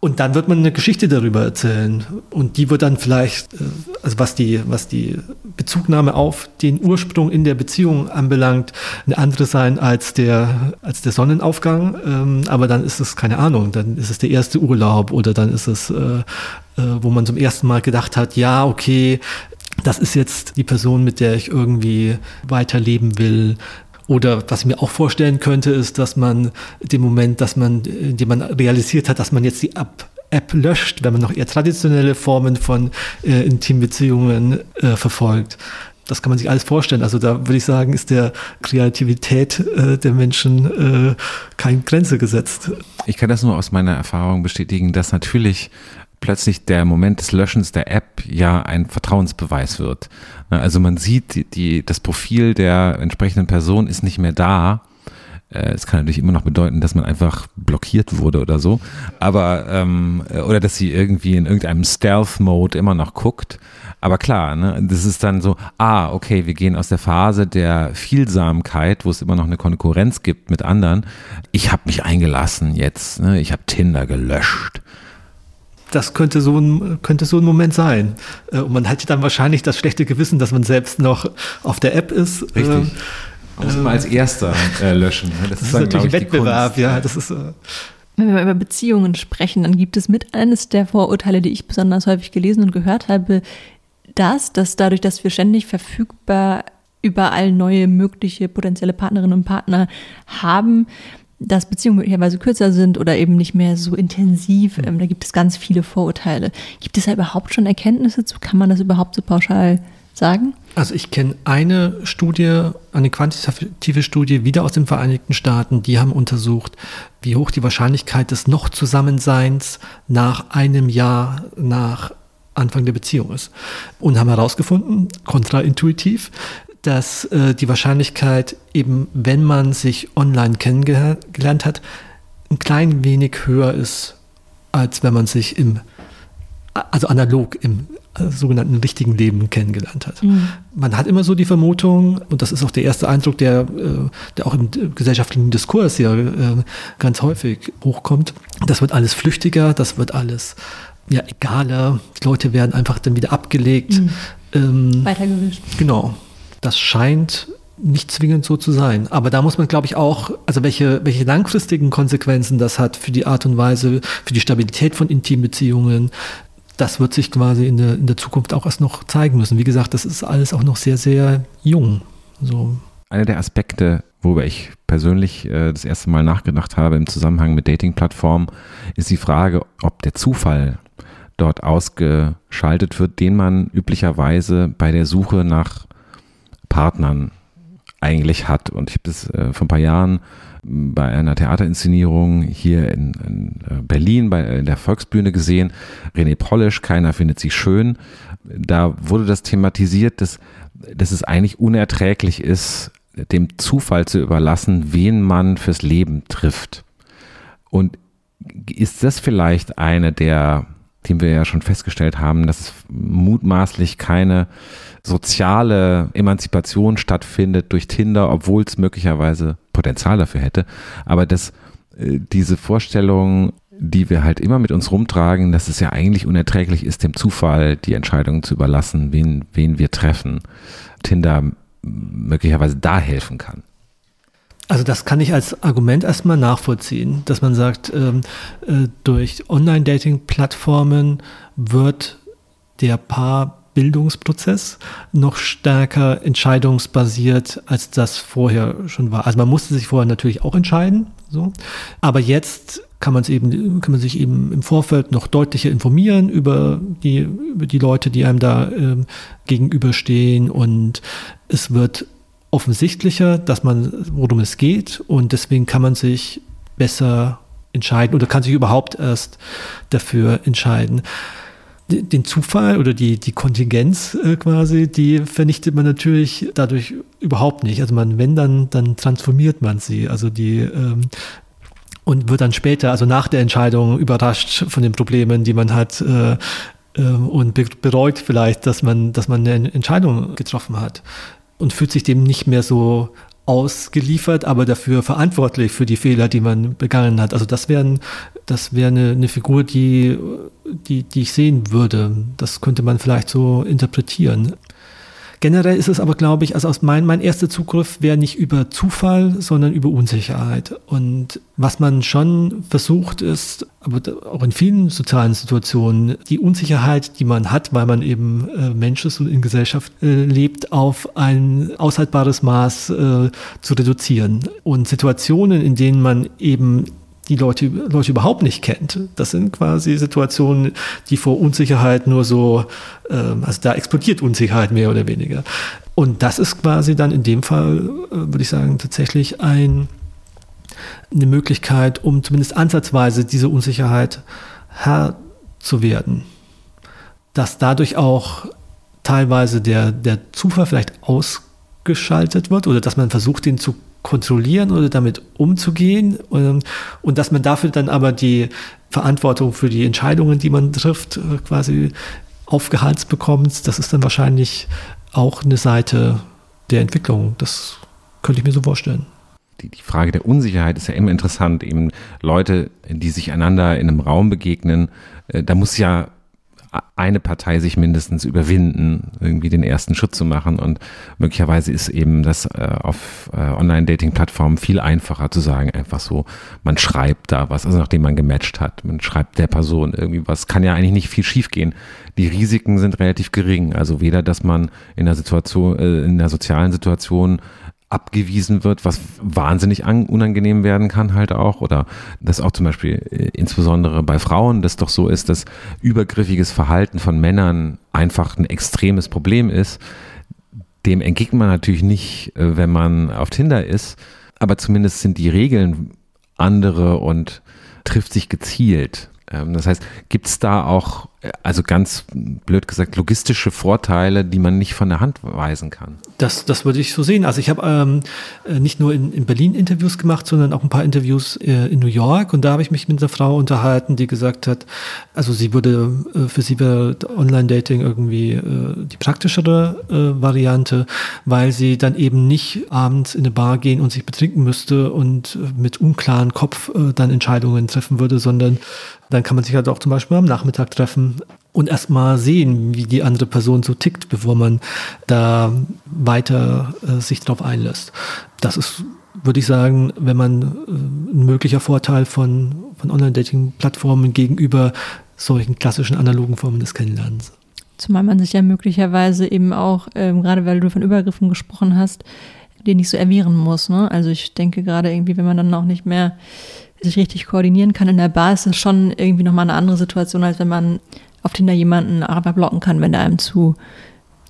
Und dann wird man eine Geschichte darüber erzählen. Und die wird dann vielleicht, äh, also was die, was die Bezugnahme auf den Ursprung in der Beziehung anbelangt, eine andere sein als der, als der Sonnenaufgang. Ähm, aber dann ist es, keine Ahnung, dann ist es der erste Urlaub oder dann ist es, äh, wo man zum ersten Mal gedacht hat, ja, okay, das ist jetzt die Person, mit der ich irgendwie weiterleben will. Oder was ich mir auch vorstellen könnte, ist, dass man den Moment, dass man, in dem man realisiert hat, dass man jetzt die App, App löscht, wenn man noch eher traditionelle Formen von äh, Intimbeziehungen äh, verfolgt. Das kann man sich alles vorstellen. Also da würde ich sagen, ist der Kreativität äh, der Menschen äh, keine Grenze gesetzt. Ich kann das nur aus meiner Erfahrung bestätigen, dass natürlich plötzlich der Moment des Löschens der App ja ein Vertrauensbeweis wird. Ne, also man sieht, die, die, das Profil der entsprechenden Person ist nicht mehr da. Äh, es kann natürlich immer noch bedeuten, dass man einfach blockiert wurde oder so. Aber, ähm, oder dass sie irgendwie in irgendeinem Stealth-Mode immer noch guckt. Aber klar, ne, das ist dann so, ah, okay, wir gehen aus der Phase der Vielsamkeit, wo es immer noch eine Konkurrenz gibt mit anderen. Ich habe mich eingelassen jetzt, ne, ich habe Tinder gelöscht das könnte so ein, könnte so ein Moment sein. Äh, und man hätte dann wahrscheinlich das schlechte Gewissen, dass man selbst noch auf der App ist. Richtig. Ähm, muss man als Erster äh, löschen. Das, das ist, dann, natürlich ein Wettbewerb, ja. Das ist, äh wenn wir über Beziehungen sprechen, dann gibt es mit eines der Vorurteile, die ich besonders häufig gelesen und gehört habe, das, dass dadurch, dass wir ständig verfügbar überall neue mögliche potenzielle Partnerinnen und Partner haben, dass Beziehungen möglicherweise kürzer sind oder eben nicht mehr so intensiv. Ähm, da gibt es ganz viele Vorurteile. Gibt es da überhaupt schon Erkenntnisse zu? Kann man das überhaupt so pauschal sagen? Also ich kenne eine Studie, eine quantitative Studie wieder aus den Vereinigten Staaten, die haben untersucht, wie hoch die Wahrscheinlichkeit des Noch-Zusammenseins nach einem Jahr nach Anfang der Beziehung ist. Und haben herausgefunden, kontraintuitiv, dass äh, die Wahrscheinlichkeit eben, wenn man sich online kennengelernt hat, ein klein wenig höher ist, als wenn man sich im, also analog im äh, sogenannten richtigen Leben kennengelernt hat. Mhm. Man hat immer so die Vermutung, und das ist auch der erste Eindruck, der, äh, der auch im gesellschaftlichen Diskurs ja äh, ganz häufig hochkommt, das wird alles flüchtiger, das wird alles ja, egaler, die Leute werden einfach dann wieder abgelegt. Mhm. Ähm, Weitergewischt. Genau das scheint nicht zwingend so zu sein. Aber da muss man, glaube ich, auch, also welche, welche langfristigen Konsequenzen das hat für die Art und Weise, für die Stabilität von Intimbeziehungen, das wird sich quasi in der, in der Zukunft auch erst noch zeigen müssen. Wie gesagt, das ist alles auch noch sehr, sehr jung. So. Einer der Aspekte, worüber ich persönlich äh, das erste Mal nachgedacht habe im Zusammenhang mit Dating-Plattformen, ist die Frage, ob der Zufall dort ausgeschaltet wird, den man üblicherweise bei der Suche nach Partnern eigentlich hat. Und ich habe das äh, vor ein paar Jahren bei einer Theaterinszenierung hier in, in äh, Berlin bei in der Volksbühne gesehen. René Polish, keiner findet sie schön. Da wurde das thematisiert, dass, dass es eigentlich unerträglich ist, dem Zufall zu überlassen, wen man fürs Leben trifft. Und ist das vielleicht eine der, den wir ja schon festgestellt haben, dass es mutmaßlich keine soziale Emanzipation stattfindet durch Tinder, obwohl es möglicherweise Potenzial dafür hätte. Aber dass äh, diese Vorstellung, die wir halt immer mit uns rumtragen, dass es ja eigentlich unerträglich ist, dem Zufall die Entscheidung zu überlassen, wen, wen wir treffen, Tinder möglicherweise da helfen kann. Also das kann ich als Argument erstmal nachvollziehen, dass man sagt, ähm, äh, durch Online-Dating-Plattformen wird der Paarbildungsprozess noch stärker entscheidungsbasiert, als das vorher schon war. Also man musste sich vorher natürlich auch entscheiden, so, aber jetzt kann man es eben, kann man sich eben im Vorfeld noch deutlicher informieren über die, über die Leute, die einem da ähm, gegenüberstehen und es wird offensichtlicher, dass man, worum es geht und deswegen kann man sich besser entscheiden oder kann sich überhaupt erst dafür entscheiden. Den Zufall oder die, die Kontingenz äh, quasi, die vernichtet man natürlich dadurch überhaupt nicht. Also man, wenn dann, dann transformiert man sie. Also die ähm, und wird dann später, also nach der Entscheidung, überrascht von den Problemen, die man hat äh, äh, und bereut vielleicht, dass man, dass man eine Entscheidung getroffen hat und fühlt sich dem nicht mehr so ausgeliefert, aber dafür verantwortlich für die Fehler, die man begangen hat. Also das wäre das wäre eine, eine Figur, die, die, die ich sehen würde. Das könnte man vielleicht so interpretieren. Generell ist es aber, glaube ich, also aus mein, mein erster Zugriff wäre nicht über Zufall, sondern über Unsicherheit. Und was man schon versucht ist, aber auch in vielen sozialen Situationen, die Unsicherheit, die man hat, weil man eben äh, Mensch ist und in Gesellschaft äh, lebt, auf ein aushaltbares Maß äh, zu reduzieren. Und Situationen, in denen man eben die Leute, Leute überhaupt nicht kennt. Das sind quasi Situationen, die vor Unsicherheit nur so, ähm, also da explodiert Unsicherheit mehr oder weniger. Und das ist quasi dann in dem Fall, äh, würde ich sagen, tatsächlich ein, eine Möglichkeit, um zumindest ansatzweise diese Unsicherheit Herr zu werden. Dass dadurch auch teilweise der, der Zufall vielleicht ausgeschaltet wird oder dass man versucht, den zu kontrollieren oder damit umzugehen und, und dass man dafür dann aber die Verantwortung für die Entscheidungen, die man trifft, äh, quasi aufgehalst bekommt, das ist dann wahrscheinlich auch eine Seite der Entwicklung. Das könnte ich mir so vorstellen. Die, die Frage der Unsicherheit ist ja immer interessant. Eben Leute, die sich einander in einem Raum begegnen, äh, da muss ja eine Partei sich mindestens überwinden, irgendwie den ersten Schritt zu machen. Und möglicherweise ist eben das äh, auf äh, Online-Dating-Plattformen viel einfacher zu sagen, einfach so, man schreibt da was, also nachdem man gematcht hat, man schreibt der Person irgendwie was, kann ja eigentlich nicht viel schiefgehen. Die Risiken sind relativ gering. Also weder, dass man in der Situation, äh, in der sozialen Situation abgewiesen wird, was wahnsinnig unangenehm werden kann halt auch oder dass auch zum Beispiel äh, insbesondere bei Frauen das doch so ist, dass übergriffiges Verhalten von Männern einfach ein extremes Problem ist. Dem entgegnet man natürlich nicht, äh, wenn man auf Tinder ist, aber zumindest sind die Regeln andere und trifft sich gezielt. Ähm, das heißt, gibt es da auch, also ganz blöd gesagt, logistische Vorteile, die man nicht von der Hand weisen kann? Das, das würde ich so sehen. Also ich habe ähm, äh, nicht nur in, in Berlin Interviews gemacht, sondern auch ein paar Interviews äh, in New York. Und da habe ich mich mit einer Frau unterhalten, die gesagt hat, also sie würde, äh, für sie wäre Online-Dating irgendwie äh, die praktischere äh, Variante, weil sie dann eben nicht abends in eine Bar gehen und sich betrinken müsste und mit unklaren Kopf dann Entscheidungen treffen würde, sondern dann kann man sich halt auch zum Beispiel am Nachmittag treffen und erstmal sehen, wie die andere Person so tickt, bevor man da weiter äh, sich drauf einlässt. Das ist, würde ich sagen, wenn man äh, ein möglicher Vorteil von, von Online-Dating-Plattformen gegenüber solchen klassischen analogen Formen des Kennenlernens. Zumal man sich ja möglicherweise eben auch, ähm, gerade weil du von Übergriffen gesprochen hast, den nicht so erwehren muss. Ne? Also ich denke gerade irgendwie, wenn man dann auch nicht mehr sich richtig koordinieren kann in der Bar, ist es schon irgendwie nochmal eine andere Situation, als wenn man auf Tinder jemanden aber blocken kann, wenn der einem zu,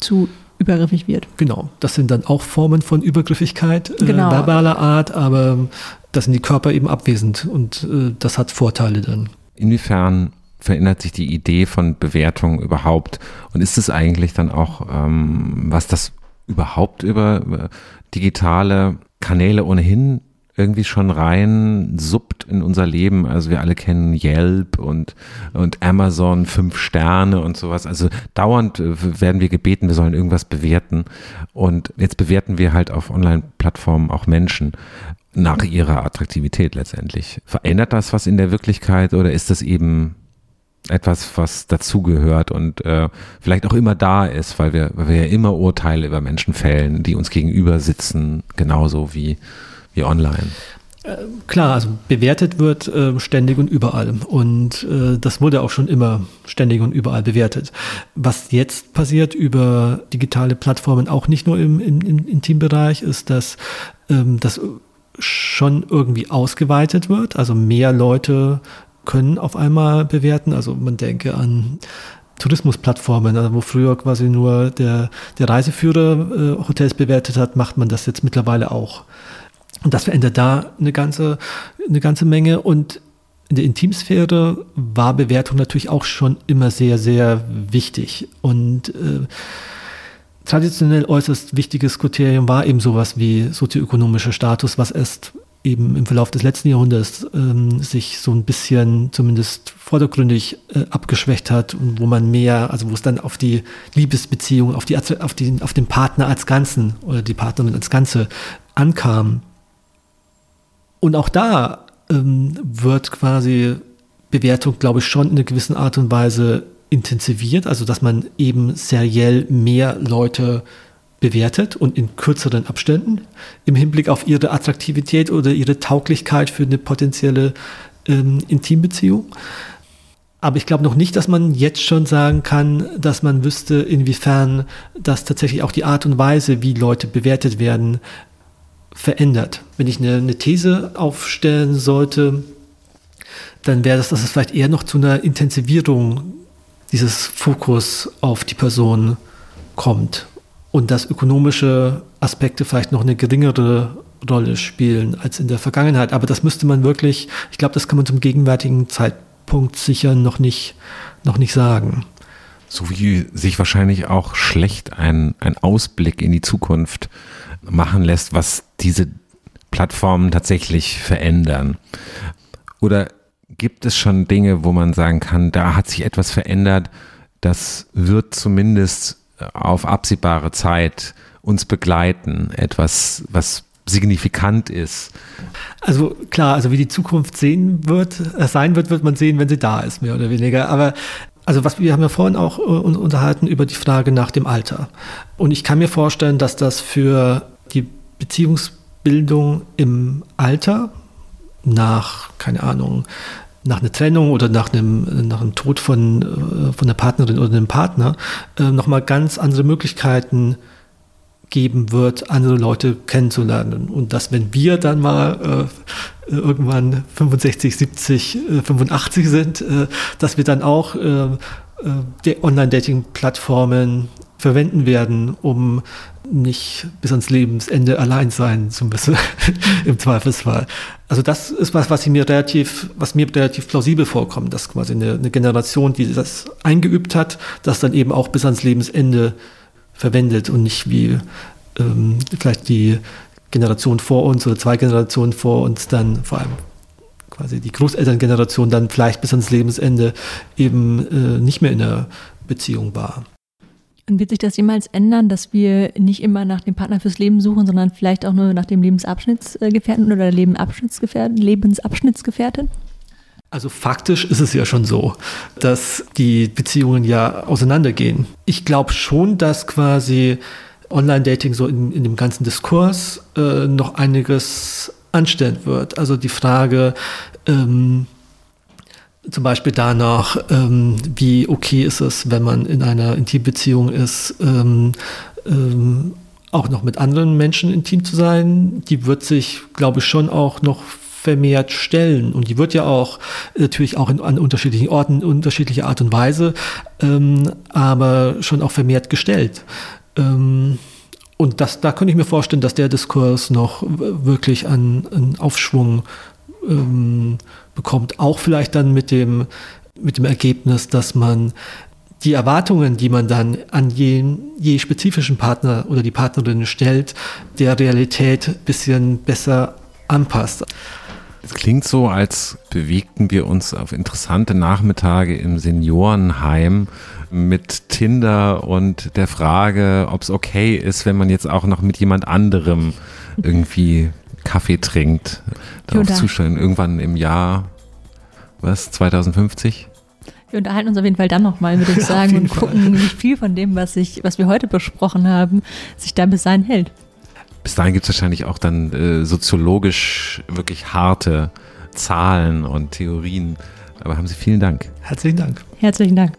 zu übergriffig wird. Genau, das sind dann auch Formen von Übergriffigkeit, äh, genau. äh, verbaler Art, aber das sind die Körper eben abwesend und äh, das hat Vorteile dann. Inwiefern verändert sich die Idee von Bewertung überhaupt und ist es eigentlich dann auch, ähm, was das überhaupt über äh, digitale Kanäle ohnehin irgendwie schon rein suppt in unser Leben. Also wir alle kennen Yelp und, und Amazon, fünf Sterne und sowas. Also dauernd äh, werden wir gebeten, wir sollen irgendwas bewerten. Und jetzt bewerten wir halt auf Online-Plattformen auch Menschen nach ihrer Attraktivität letztendlich. Verändert das was in der Wirklichkeit oder ist das eben etwas, was dazugehört und äh, vielleicht auch immer da ist, weil wir, weil wir ja immer Urteile über Menschen fällen, die uns gegenüber sitzen, genauso wie wie online. Klar, also bewertet wird äh, ständig und überall. Und äh, das wurde auch schon immer ständig und überall bewertet. Was jetzt passiert über digitale Plattformen, auch nicht nur im, im, im Intimbereich, ist, dass ähm, das schon irgendwie ausgeweitet wird. Also mehr Leute können auf einmal bewerten. Also man denke an Tourismusplattformen, also wo früher quasi nur der, der Reiseführer äh, Hotels bewertet hat, macht man das jetzt mittlerweile auch. Und das verändert da eine ganze, eine ganze Menge. Und in der Intimsphäre war Bewertung natürlich auch schon immer sehr, sehr wichtig. Und äh, traditionell äußerst wichtiges Kriterium war eben sowas wie sozioökonomischer Status, was erst eben im Verlauf des letzten Jahrhunderts ähm, sich so ein bisschen zumindest vordergründig äh, abgeschwächt hat und wo man mehr, also wo es dann auf die Liebesbeziehung, auf, die, auf, die, auf den Partner als Ganzen oder die Partnerin als Ganze ankam. Und auch da ähm, wird quasi Bewertung, glaube ich, schon in einer gewissen Art und Weise intensiviert, also dass man eben seriell mehr Leute bewertet und in kürzeren Abständen im Hinblick auf ihre Attraktivität oder ihre Tauglichkeit für eine potenzielle ähm, Intimbeziehung. Aber ich glaube noch nicht, dass man jetzt schon sagen kann, dass man wüsste, inwiefern das tatsächlich auch die Art und Weise, wie Leute bewertet werden, verändert. Wenn ich eine, eine These aufstellen sollte, dann wäre das, dass es vielleicht eher noch zu einer Intensivierung dieses Fokus auf die Person kommt und dass ökonomische Aspekte vielleicht noch eine geringere Rolle spielen als in der Vergangenheit. Aber das müsste man wirklich, ich glaube, das kann man zum gegenwärtigen Zeitpunkt sicher noch nicht, noch nicht sagen. So wie sich wahrscheinlich auch schlecht ein, ein Ausblick in die Zukunft machen lässt, was diese Plattformen tatsächlich verändern. Oder gibt es schon Dinge, wo man sagen kann, da hat sich etwas verändert, das wird zumindest auf absehbare Zeit uns begleiten, etwas, was signifikant ist. Also klar, also wie die Zukunft sehen wird, äh, sein wird, wird man sehen, wenn sie da ist, mehr oder weniger. Aber also was wir haben ja vorhin auch äh, unterhalten über die Frage nach dem Alter. Und ich kann mir vorstellen, dass das für die Beziehungsbildung im Alter nach, keine Ahnung, nach einer Trennung oder nach einem, nach einem Tod von, äh, von der Partnerin oder einem Partner äh, nochmal ganz andere Möglichkeiten geben wird, andere Leute kennenzulernen. Und dass, wenn wir dann mal äh, irgendwann 65, 70, äh, 85 sind, äh, dass wir dann auch äh, äh Online-Dating-Plattformen verwenden werden, um nicht bis ans Lebensende allein sein zu müssen, im Zweifelsfall. Also das ist was, was mir relativ, was mir relativ plausibel vorkommt, dass quasi eine, eine Generation, die das eingeübt hat, das dann eben auch bis ans Lebensende verwendet und nicht wie ähm, vielleicht die Generation vor uns oder zwei Generationen vor uns dann vor allem quasi die Großelterngeneration dann vielleicht bis ans Lebensende eben äh, nicht mehr in der Beziehung war. Und wird sich das jemals ändern, dass wir nicht immer nach dem Partner fürs Leben suchen, sondern vielleicht auch nur nach dem Lebensabschnittsgefährten oder Lebensabschnittsgefährten, Lebensabschnittsgefährtin? Also faktisch ist es ja schon so, dass die Beziehungen ja auseinandergehen. Ich glaube schon, dass quasi Online-Dating so in, in, dem ganzen Diskurs äh, noch einiges anstellen wird. Also die Frage, ähm, zum Beispiel danach, ähm, wie okay ist es, wenn man in einer Intimbeziehung ist, ähm, ähm, auch noch mit anderen Menschen intim zu sein, die wird sich, glaube ich, schon auch noch vermehrt stellen. Und die wird ja auch natürlich auch in, an unterschiedlichen Orten, unterschiedlicher Art und Weise, ähm, aber schon auch vermehrt gestellt. Ähm, und das, da könnte ich mir vorstellen, dass der Diskurs noch wirklich an, an Aufschwung ähm, bekommt. Auch vielleicht dann mit dem, mit dem Ergebnis, dass man die Erwartungen, die man dann an je, je spezifischen Partner oder die Partnerin stellt, der Realität ein bisschen besser anpasst. Es klingt so, als bewegten wir uns auf interessante Nachmittage im Seniorenheim mit Tinder und der Frage, ob es okay ist, wenn man jetzt auch noch mit jemand anderem irgendwie Kaffee trinkt, darauf zuschauen. Irgendwann im Jahr, was, 2050? Wir unterhalten uns auf jeden Fall dann nochmal, würde ich sagen, und gucken, Fall. wie viel von dem, was, ich, was wir heute besprochen haben, sich da bis dahin hält. Bis dahin gibt es wahrscheinlich auch dann äh, soziologisch wirklich harte Zahlen und Theorien. Aber haben Sie vielen Dank. Herzlichen Dank. Herzlichen Dank.